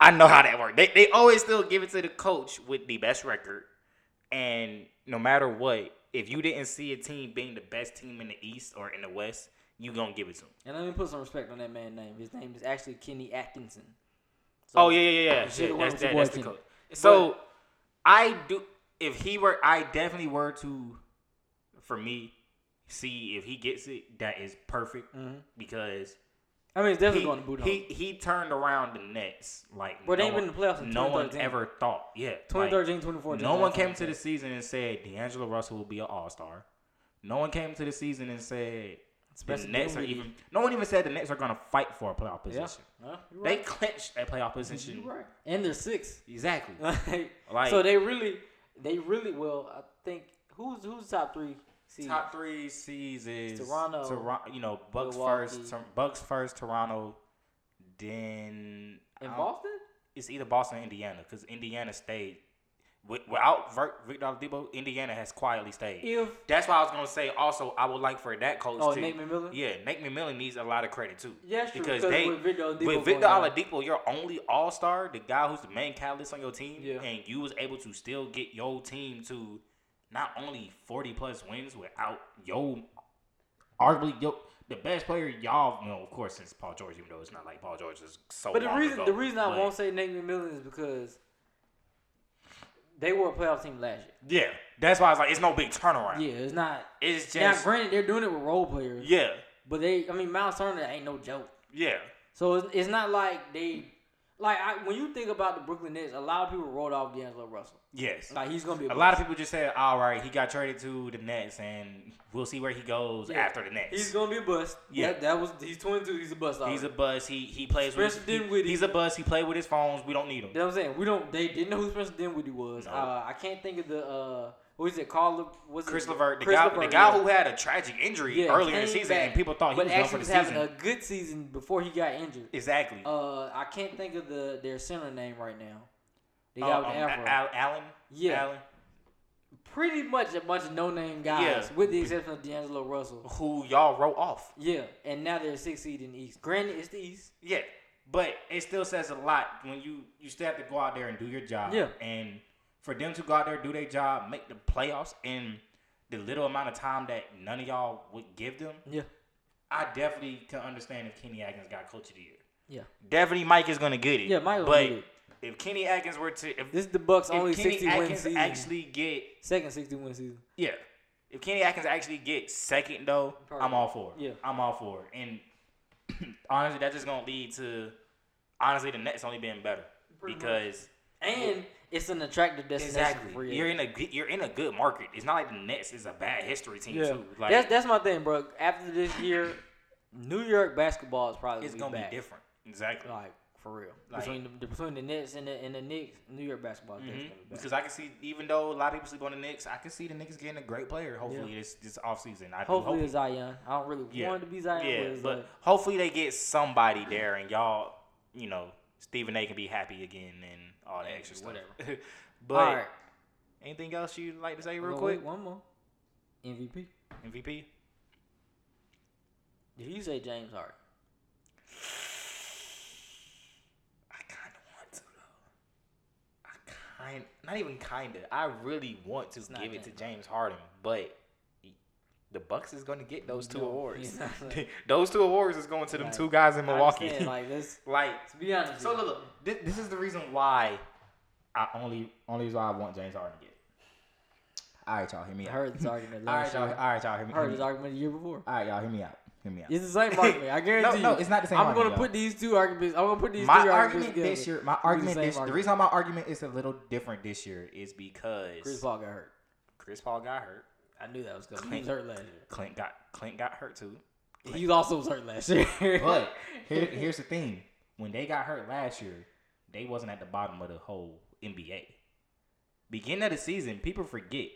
I know how that works. They they always still give it to the coach with the best record, and no matter what, if you didn't see a team being the best team in the East or in the West, you gonna give it to him. And let me put some respect on that man's name. His name is actually Kenny Atkinson. So- Oh yeah, yeah, yeah. Yeah. That's, that, that's the coach. So I do. If he were, I definitely were to, for me, see if he gets it. That is perfect mm-hmm. because I mean, it's definitely he, going to boot he he turned around the Nets like they no ain't been in the playoffs no one ever thought. Yeah, like, 2013, 2014. no one came to the season and said D'Angelo Russell will be an All Star. No one came to the season and said Spencer the Nets are even. No one even said the Nets are going to fight for a playoff Yeah. position. Huh? You're They right. clinched a playoff position. You're right. And they're six. Exactly. (laughs) Like, Like- so they really, they really will. I think who's who's top three? Top three seeds is Toronto, Toronto. You know, Bucks Milwaukee. first. Bucks first. Toronto. Then in Boston. It's either Boston or Indiana because Indiana stayed. Without Victor Oladipo, Indiana has quietly stayed. If That's why I was gonna say. Also, I would like for that coach. Oh, to, Nate McMillan? Yeah, Nate McMillan needs a lot of credit too. Yeah, because, they with Victor Oladipo with Victor. Oladipo, your only All Star, the guy who's the main catalyst on your team, Yeah. and you was able to still get your team to not only forty plus wins without yo, arguably yo. The best player y'all, know, of course, since Paul George, even though it's not like Paul George is so. But the reason ago, the reason I but- won't say Nate McMillan is because they were a playoff team last year. Yeah, that's why I was like, it's no big turnaround. Yeah, it's not. It's just Now, granted, they're doing it with role players. yeah, But they, I mean, Myles Turner ain't no joke. yeah, So it's, it's not like they, like I, when you think about the Brooklyn Nets, a lot of people wrote off D'Angelo Russell. yes. Like he's gonna be a, A lot of people just said, "All right, he got traded to the Nets, and we'll see where he goes Yeah. after the Nets." He's gonna be a bust. Yeah. that, that was he's 22. He's a bust. He's a bust. He he plays with. Spencer His, he- he's a buzz. He played with his phones. We don't need him. You know what I'm saying? We don't. They didn't know who Spencer Dinwiddie was. No. Uh, I can't think of the. Uh, what is it? Called Was Chris it? LeVert, the Chris guy, LeVert, the guy yeah. who had a tragic injury Yeah, earlier in the season, back, and people thought he was done actually for the was season. having a good season before he got injured. exactly. Uh, I can't think of the their center name right now. The Uh, guy um, with the afro. Al- Allen. Yeah. Allen, Pretty much a bunch of no name guys, Yeah. with the exception of D'Angelo Russell. who y'all wrote off. Yeah, and now they're six seed in the East. Granted, it's the East. Yeah, but it still says a lot when you you still have to go out there and do your job. Yeah. and for them to go out there do their job, make the playoffs in the little amount of time that none of y'all would give them, Yeah, I definitely can understand if Kenny Atkins got Coach of the Year. yeah. Definitely, Mike is gonna get it. Yeah, Mike will But get it. if Kenny Atkins were to, if, This is the Bucks' only Kenny sixty win season. actually get, Second sixty win season. yeah, if Kenny Atkins actually get second though, I'm all for it. Yeah. I'm all for it. And (clears throat) honestly, that's just gonna lead to honestly the Nets only being better because And it's an attractive destination exactly for you. you're in a good, you're in a good market. It's not like the Nets is a bad history team Yeah, too. Like that's that's my thing, bro. After this year, New York basketball is probably it's gonna gonna be, be back. different. Exactly. Like for real, Like- between the between the Nets and the and the Knicks, New York basketball is Mhm. definitely gonna be back. Because I can see, even though a lot of people sleep on the Knicks, I can see the Knicks getting a great player. Hopefully, this this offseason. I Hopefully hope it's Zion. I don't really Yeah. want it to be Zion, Yeah, but but like, hopefully they get somebody there, and y'all, you know, Stephen A. can be happy again and all that extra stuff. whatever. (laughs) but all right, anything else you'd like to say real Well, quick? wait, one more MVP. MVP. If you say James Harden, (sighs) I kind of want to though. I kind, not even kind of. I really want to give it to James Harden, but the Bucks is going to get those two No, awards. (laughs) (laughs) those two awards is going to them Like, two guys in Milwaukee. like (laughs) this. like To be honest, So look, look this, this is the reason why I only only reason why I want James Harden to get. it. All right, y'all, hear me I out. heard this argument all right, last y'all. year. All right, y'all, hear me. I heard hear this me. argument the year before. All right, y'all, hear me out. Hear me out. It's the same argument. I guarantee no, you. it's not the same I'm argument, gonna put y'all. these two arguments. I'm gonna put these my arguments argument together. this year, my the argument this, the reason why my argument is a little different this year is because Chris Paul got hurt. Chris Paul got hurt. I knew that was coming. He was hurt last year. Clint got Clint got hurt too. He also was hurt last year. But here, (laughs) here's the thing: when they got hurt last year, they wasn't at the bottom of the whole NBA. Beginning of the season, people forget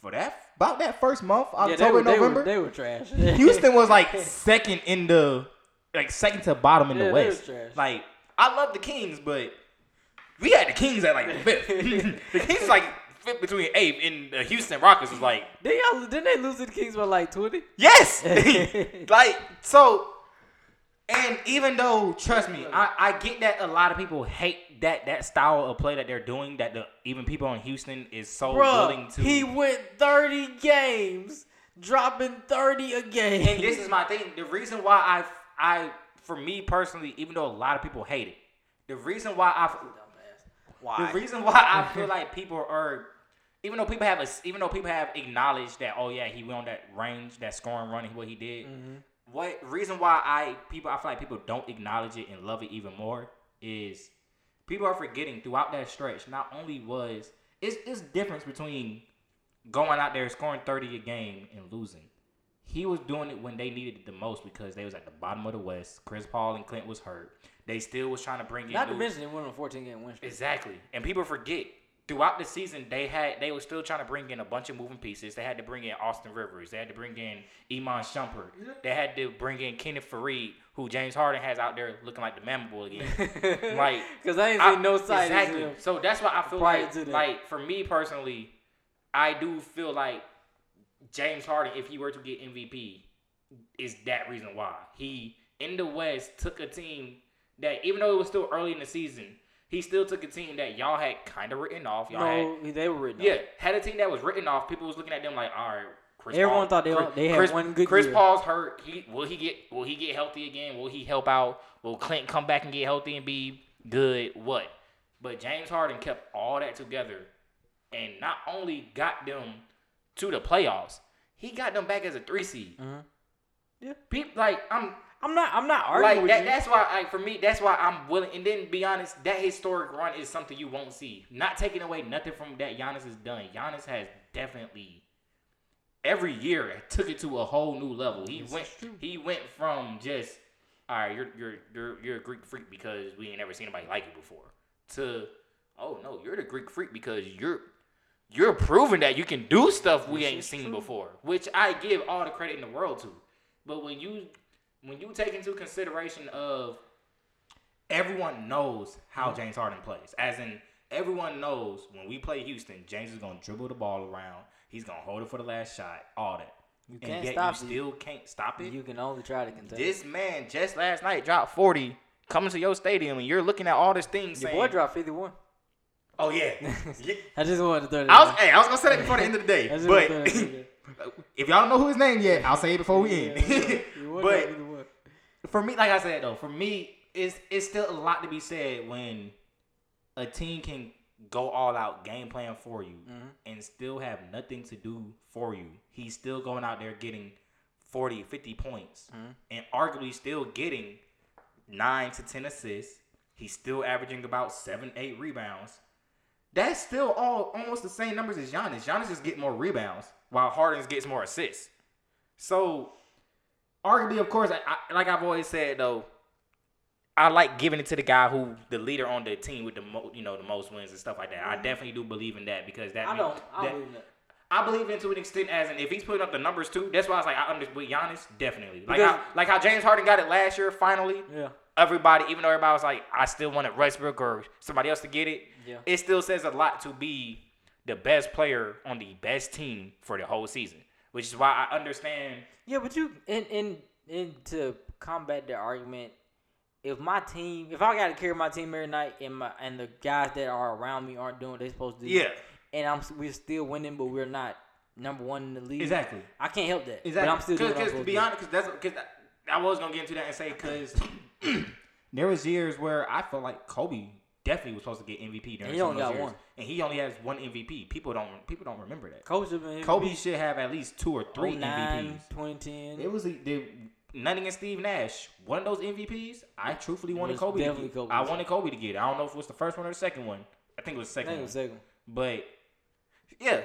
for that about that first month, Yeah, October, they were, they November. were, they were trash. Houston was like (laughs) second in the like second to bottom in Yeah, the they West. Like I love the Kings, but we had the Kings at like fifth. (laughs) the Kings like fifth between eighth, and the Houston Rockets was like Did y'all, didn't they lose to the Kings by like twenty? yes, (laughs) (laughs) like so. And even though, trust me, I, I get that a lot of people hate that that style of play that they're doing. That the even people in Houston is so willing to. he went thirty games, dropping thirty a game. And this is my thing. The reason why I, I, for me personally, even though a lot of people hate it, the reason why I, Why? the reason why I feel like people are, even though people have, a, even though people have acknowledged that, oh yeah, he went on that range, that scoring run, what he did. Mm-hmm. What reason why I people I feel like people don't acknowledge it and love it even more is people are forgetting throughout that stretch. Not only was it's it's difference between going out there scoring thirty a game and losing. He was doing it when they needed it the most because they was at the bottom of the West. Chris Paul and Clint was hurt. They still was trying to bring in Not to mention they went on a fourteen game win streak. Exactly. And people forget throughout the season they had they were still trying to bring in a bunch of moving pieces. They had to bring in Austin Rivers. They had to bring in Iman Shumpert. They had to bring in Kenneth Faried, who James Harden has out there looking like the Manimal again. (laughs) like Because I ain't seen no signs exactly. So that's why I feel like, like for me personally, I do feel like James Harden, if he were to get MVP, is that reason why he in the West took a team that even though it was still early in the season, he still took a team that y'all had kind of written off. Y'all had No, they were written. yeah off. had a team that was written off. People was looking at them like, all right. Chris Everyone Paul- thought they- Chris, they had Chris, one good Chris year. Paul's hurt. He will he get will he get healthy again? Will he help out? Will Clinton come back and get healthy and be good? What? But James Harden kept all that together, and not only got them to the playoffs, he got them back as a three seed. Mhm. Yeah. People like I'm I'm not. I'm not arguing like that, that's why like for me that's why I'm willing and then be honest that historic run is something you won't see. Not taking away nothing from that Giannis has done. Giannis has definitely every year took it to a whole new level. He went he went from just all right you're you're you're you're a Greek freak because we ain't never seen anybody like you before to oh no you're the Greek freak because you're you're proving that you can do stuff we ain't seen before which I give all the credit in the world to. But when you when you take into consideration of everyone knows how hmm. James Harden plays, as in everyone knows when we play Houston, James is gonna dribble the ball around, he's gonna hold it for the last shot, all that. You can't yet stop you it. still can't stop it. You can only try to contest. this man just last night dropped forty, coming to your stadium, and you're looking at all this things Your saying, boy dropped 51. "Oh yeah." (laughs) Yeah. I just wanted to throw that. I was, hey, I was gonna say that before the end of the day, (laughs) but wanted to throw that in there. (laughs) if y'all don't know who his name yet, I'll say it before we end. But dropped 51. For me, like I said though, for me, it's it's still a lot to be said when a team can go all out game plan for you mm-hmm. and still have nothing to do for you. He's still going out there getting 40, 50 points mm-hmm. and arguably still getting 9 to 10 assists. He's still averaging about 7, 8 rebounds. That's still all almost the same numbers as Giannis. Giannis just getting more rebounds while Harden gets more assists. So arguably, of course, I, I, like I've always said though, I like giving it to the guy who the leader on the team with the mo, you know the most wins and stuff like that. I mm-hmm. definitely do believe in that because that I don't. I that- believe that. I believe in to an extent as in if he's putting up the numbers too. That's why I was like I understand with Giannis definitely like how like how James Harden got it last year finally. Yeah. Everybody, even though everybody was like, I still wanted Westbrook or somebody else to get it. Yeah. It still says a lot to be the best player on the best team for the whole season, which is why I understand. Yeah, but you in in in to combat the argument, if my team, if I got to carry my team every night, and my and the guys that are around me aren't doing what they're supposed to do, Yeah. and I'm we're still winning, but we're not number one in the league. Exactly. I can't help that. Exactly. But I'm still doing what I'm Because to be honest, because that's because I was gonna get into that and say because (clears throat) there was years where I felt like Kobe definitely was supposed to get MVP during he some only of those got years, one. and he only has one MVP. People don't people don't remember that. Coach have been Kobe should have at least two or three 09, MVPs. 2010. It was the, nothing against Steve Nash. One of those MVPs, I truthfully wanted Kobe. To get. Kobe. I wanted Kobe to get. it. I don't know if it was the first one or the second one. I think it was the I second think it was second. But yeah,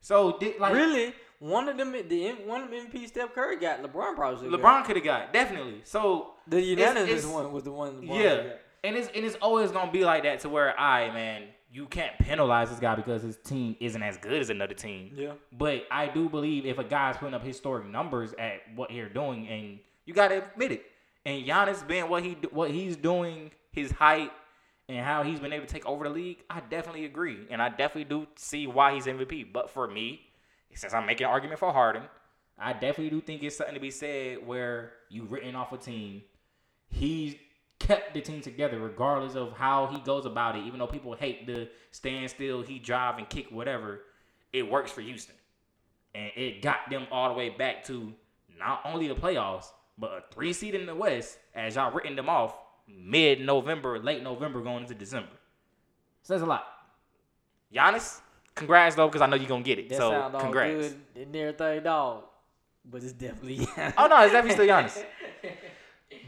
so did like really, one of them, the one of them MVP Steph Curry got. LeBron probably LeBron could have got definitely. So The unanimous it's- one was the one. LeBron Yeah. And it's and it's always gonna be like that to where I man, you can't penalize this guy because his team isn't as good as another team. Yeah. But I do believe if a guy's putting up historic numbers at what they're doing, and you gotta admit it, and Giannis being what he what he's doing, his height and how he's been able to take over the league, I definitely agree, and I definitely do see why he's MVP. But for me, since I'm making an argument for Harden, I definitely do think it's something to be said where you written off a team. He kept the team together regardless of how he goes about it. Even though people hate the stand still, he drive and kick whatever, it works for Houston, and it got them all the way back to not only the playoffs but a three seed in the West. As y'all written them off mid November, late November, going into December. Says a lot. Giannis, congrats though, because I know you're gonna get it. That so sound all congrats. good and everything, dog. But it's definitely. Oh no, it's definitely still Giannis. (laughs)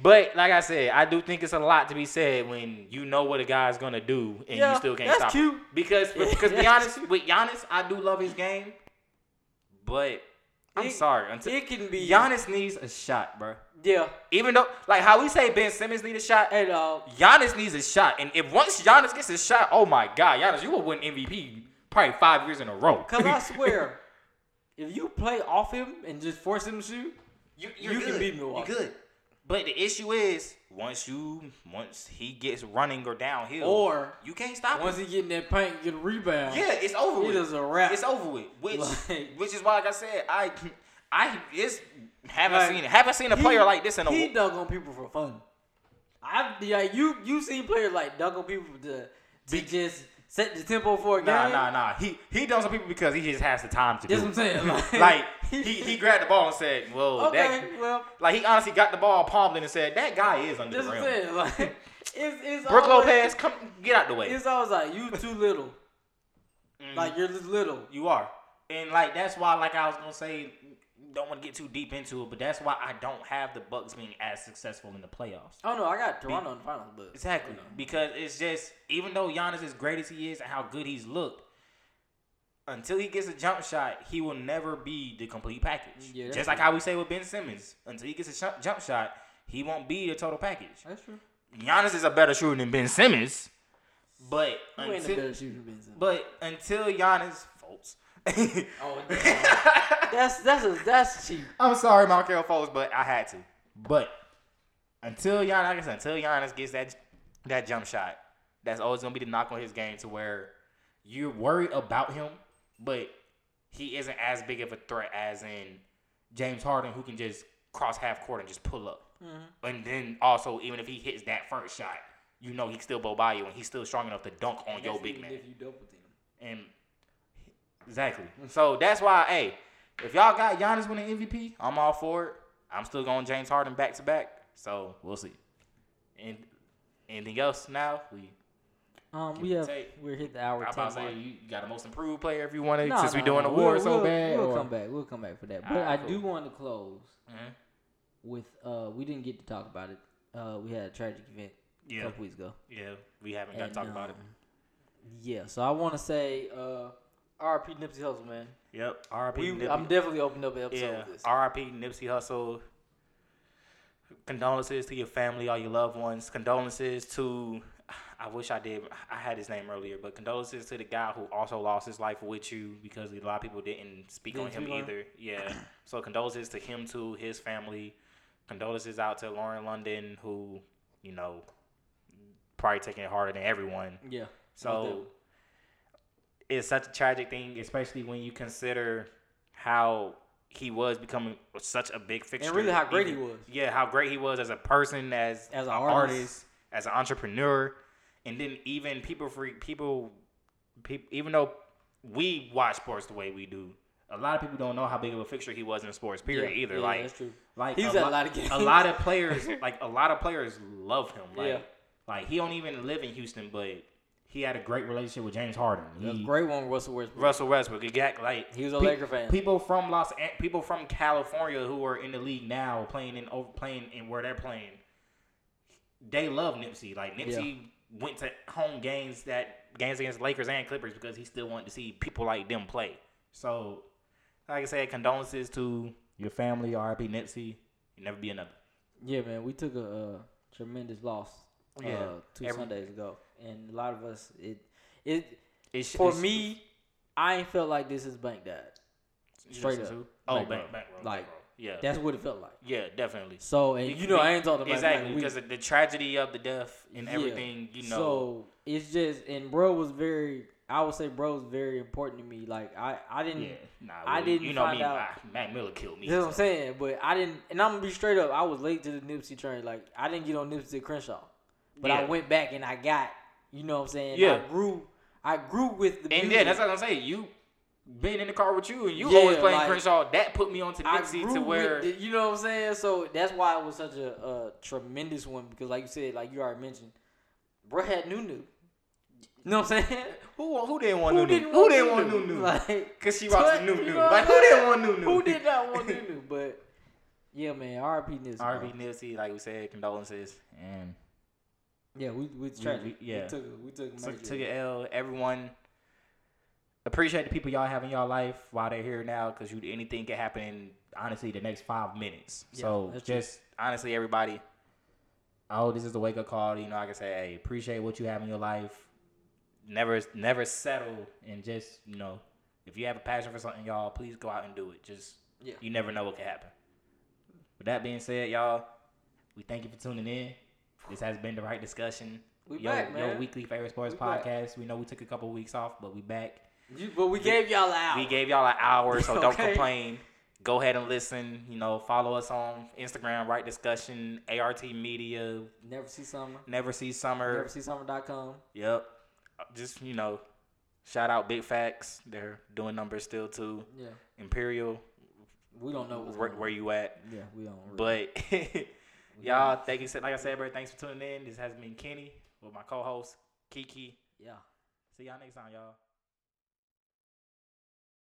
But like I said, I do think it's a lot to be said when you know what a guy's gonna do and Yeah, you still can't that's stop cute. him. Because because be honest with Giannis, I do love his game, but I'm It- sorry. Until It can be Giannis needs a shot, bro. Yeah. Even though, like how we say Ben Simmons need a shot, and dog. Giannis needs a shot. And if once Giannis gets a shot, oh my God, Giannis, you will win MVP probably five years in a row. Cause I (laughs) swear, if you play off him and just force him to shoot, you, you can beat Milwaukee. You're good. But the issue is once you once he gets running or downhill, Or you can't stop once him. he getting that paint, get a rebound. Yeah, it's over It with. is a wrap. It's over with. Which Like- which is why, like I said, I I it's haven't Like, seen it. Haven't seen a He- player like this in a He dug on people for fun. I like you. You seen players like dug on people to to just set the tempo for a game. Nah, nah, nah. He he done some people because he just has the time to do. That's do what I'm saying. (laughs) Like, Like (laughs) he, he grabbed the ball and said, "Well, okay, that well, like he honestly got the ball palmed in and said that guy is under that's the what I'm rim." saying. Like, (laughs) it's it's Brook always, Lopez, come get out the way. It's always like you too little. Mhm. Like you're just little. You are. And like that's why like I was gonna say don't want to get too deep into it, but that's why I don't have the Bucks being as successful in the playoffs. Oh no, I got Toronto in the finals, but Exactly. you know. Because it's just even though Giannis is great as he is and how good he's looked, until he gets a jump shot, he will never be the complete package. Yeah, just like true. how we say with Ben Simmons, until he gets a sh- jump shot, he won't be the total package. That's true. Giannis is a better shooter than Ben Simmons, but Who ain't a until better shooter than Ben Simmons? but until Giannis folds. Oh, (laughs) that's that's a, that's cheap. I'm sorry, Markelle Fultz, but I had to. But until Giannis, like I said, until Giannis gets that that jump shot, that's always gonna be the knock on his game to where you're worried about him, but he isn't as big of a threat as in James Harden, who can just cross half court and just pull up. Mm-hmm. And then also, even if he hits that first shot, you know he can still blow by you, and he's still strong enough to dunk on your big man. If you double team. And exactly. So that's why, hey, if y'all got Giannis winning MVP, I'm all for it. I'm still going James Harden back to back. So we'll see. And anything else now? We Um, we have take. we're hit the hour I was about to say you got a most improved player if you wanted Nah, since we nah, doing nah. awards we'll, so bad. We'll or- come back. We'll come back for that. But Alright, I do want to close Mhm. with uh we didn't get to talk about it. Uh, we had a tragic event a couple weeks ago. yeah, we haven't got to And, talk about it. um, Yeah, so I want to say uh, R.P. Nipsey Hussle, man. Yep, R.I.P. We, Nipsey. I'm definitely opening up an episode Yeah, with this. R.I.P. Nipsey Hussle. Condolences to your family, all your loved ones. Condolences to, I wish I did. I had his name earlier, but condolences to the guy who also lost his life with you because a lot of people didn't speak Didn't on him speak on him? either. Yeah, (clears throat) so condolences to him too, his family. Condolences out to Lauren London, who you know probably taking it harder than everyone. yeah. So it's such a tragic thing, especially when you consider how he was becoming such a big fixture. And really how great he was. Yeah, how great he was as a person, as As an artist. artist. as an entrepreneur, and then even people free people, people even though we watch sports the way we do. A lot of people don't know how big of a fixture he was in sports. Period. Yeah, either yeah, like that's true. like he's a at a lot of games. A lot of players, like a lot of players, love him. (laughs) Like, Yeah. like he don't even live in Houston, but he had a great relationship with James Harden. He, great one, with Russell Westbrook. Russell Westbrook, exactly. Like He was a pe- Laker fan. People from Los, people from California who are in the league now, playing in over playing in where they're playing. They love Nipsey. Like Nipsey went to home games that games against Lakers and Clippers because he still wanted to see people like them play. So, like I said, condolences to your family, R.I.P. Nipsey. You never be another. Yeah, man, we took a, uh tremendous loss uh, Yeah, two every- Sundays ago, and a lot of us it it It's, for it's- me, I ain't felt like this is bank dad. straight up. who? Oh, Bankroll. bank, bankroll. Like, bankroll. yeah, That's what it felt like. yeah, definitely. So, and you know, I ain't talking about exactly because of the tragedy of the death and Yeah. everything. You know, So it's just, and bro was very. I would say bro was very important to me. Like I, I didn't. yeah, nah, I didn't You know find me, out- ah, Mac Miller killed me. That's what I'm saying. But I didn't, and I'm gonna be straight up. I was late to the Nipsey train. Like I didn't get on Nipsey Crenshaw, but I went back and I got. You know what I'm saying? Yeah. I grew. I grew with the. And music. yeah, that's what I'm saying. You being in the car with you and you Yeah, always playing like, Crenshaw. That put me onto Nipsey to where the, you know what I'm saying. So that's why it was such a, a tremendous one because, like you said, like you already mentioned, bro had Nunu. You know what I'm saying? (laughs) who who didn't want Who Nunu? didn't Who want didn't want Nunu? Nunu? Like, Cause she rocks (laughs) what? the You Nunu. know Like who didn't want Nunu? who did (laughs) not want Nunu? But yeah, man, R.P. Nipsey. Bro. Nipsey, like we said, condolences and Yeah, we we tragic. we- yeah. we took we took took, took an L. Everyone, appreciate the people y'all have in y'all life while they're here now, because you anything can happen in honestly the next five minutes. Yeah, so that's true. just honestly, everybody. Oh, this is the wake up call. You know, I can say, hey, appreciate what you have in your life. Never, never settle, and just you know, if you have a passion for something, y'all, please go out and do it. Just Yeah. you never know what can happen. With that being said, y'all, we thank you for tuning in. This has been the Wright discussion. We your, back, your weekly favorite sports We back. podcast. We know we took a couple weeks off, but we back. You, but we gave y'all an hour. We gave y'all an hour, so (laughs) don't complain. Go ahead and listen. You know, follow us on Instagram, Wright Discussion, ART Media, Never see summer. Never See Summer. Never see summer.com. Yep. Uh, Just you know, shout out Big Facts. They're doing numbers still too. Yeah. Imperial, We don't know where, where you at? Yeah, we don't. Really. But (laughs) y'all, thank you. Like I said, bro, thanks for tuning in. This has been Kenny with my co-host Kiki. yeah. See y'all next time, y'all.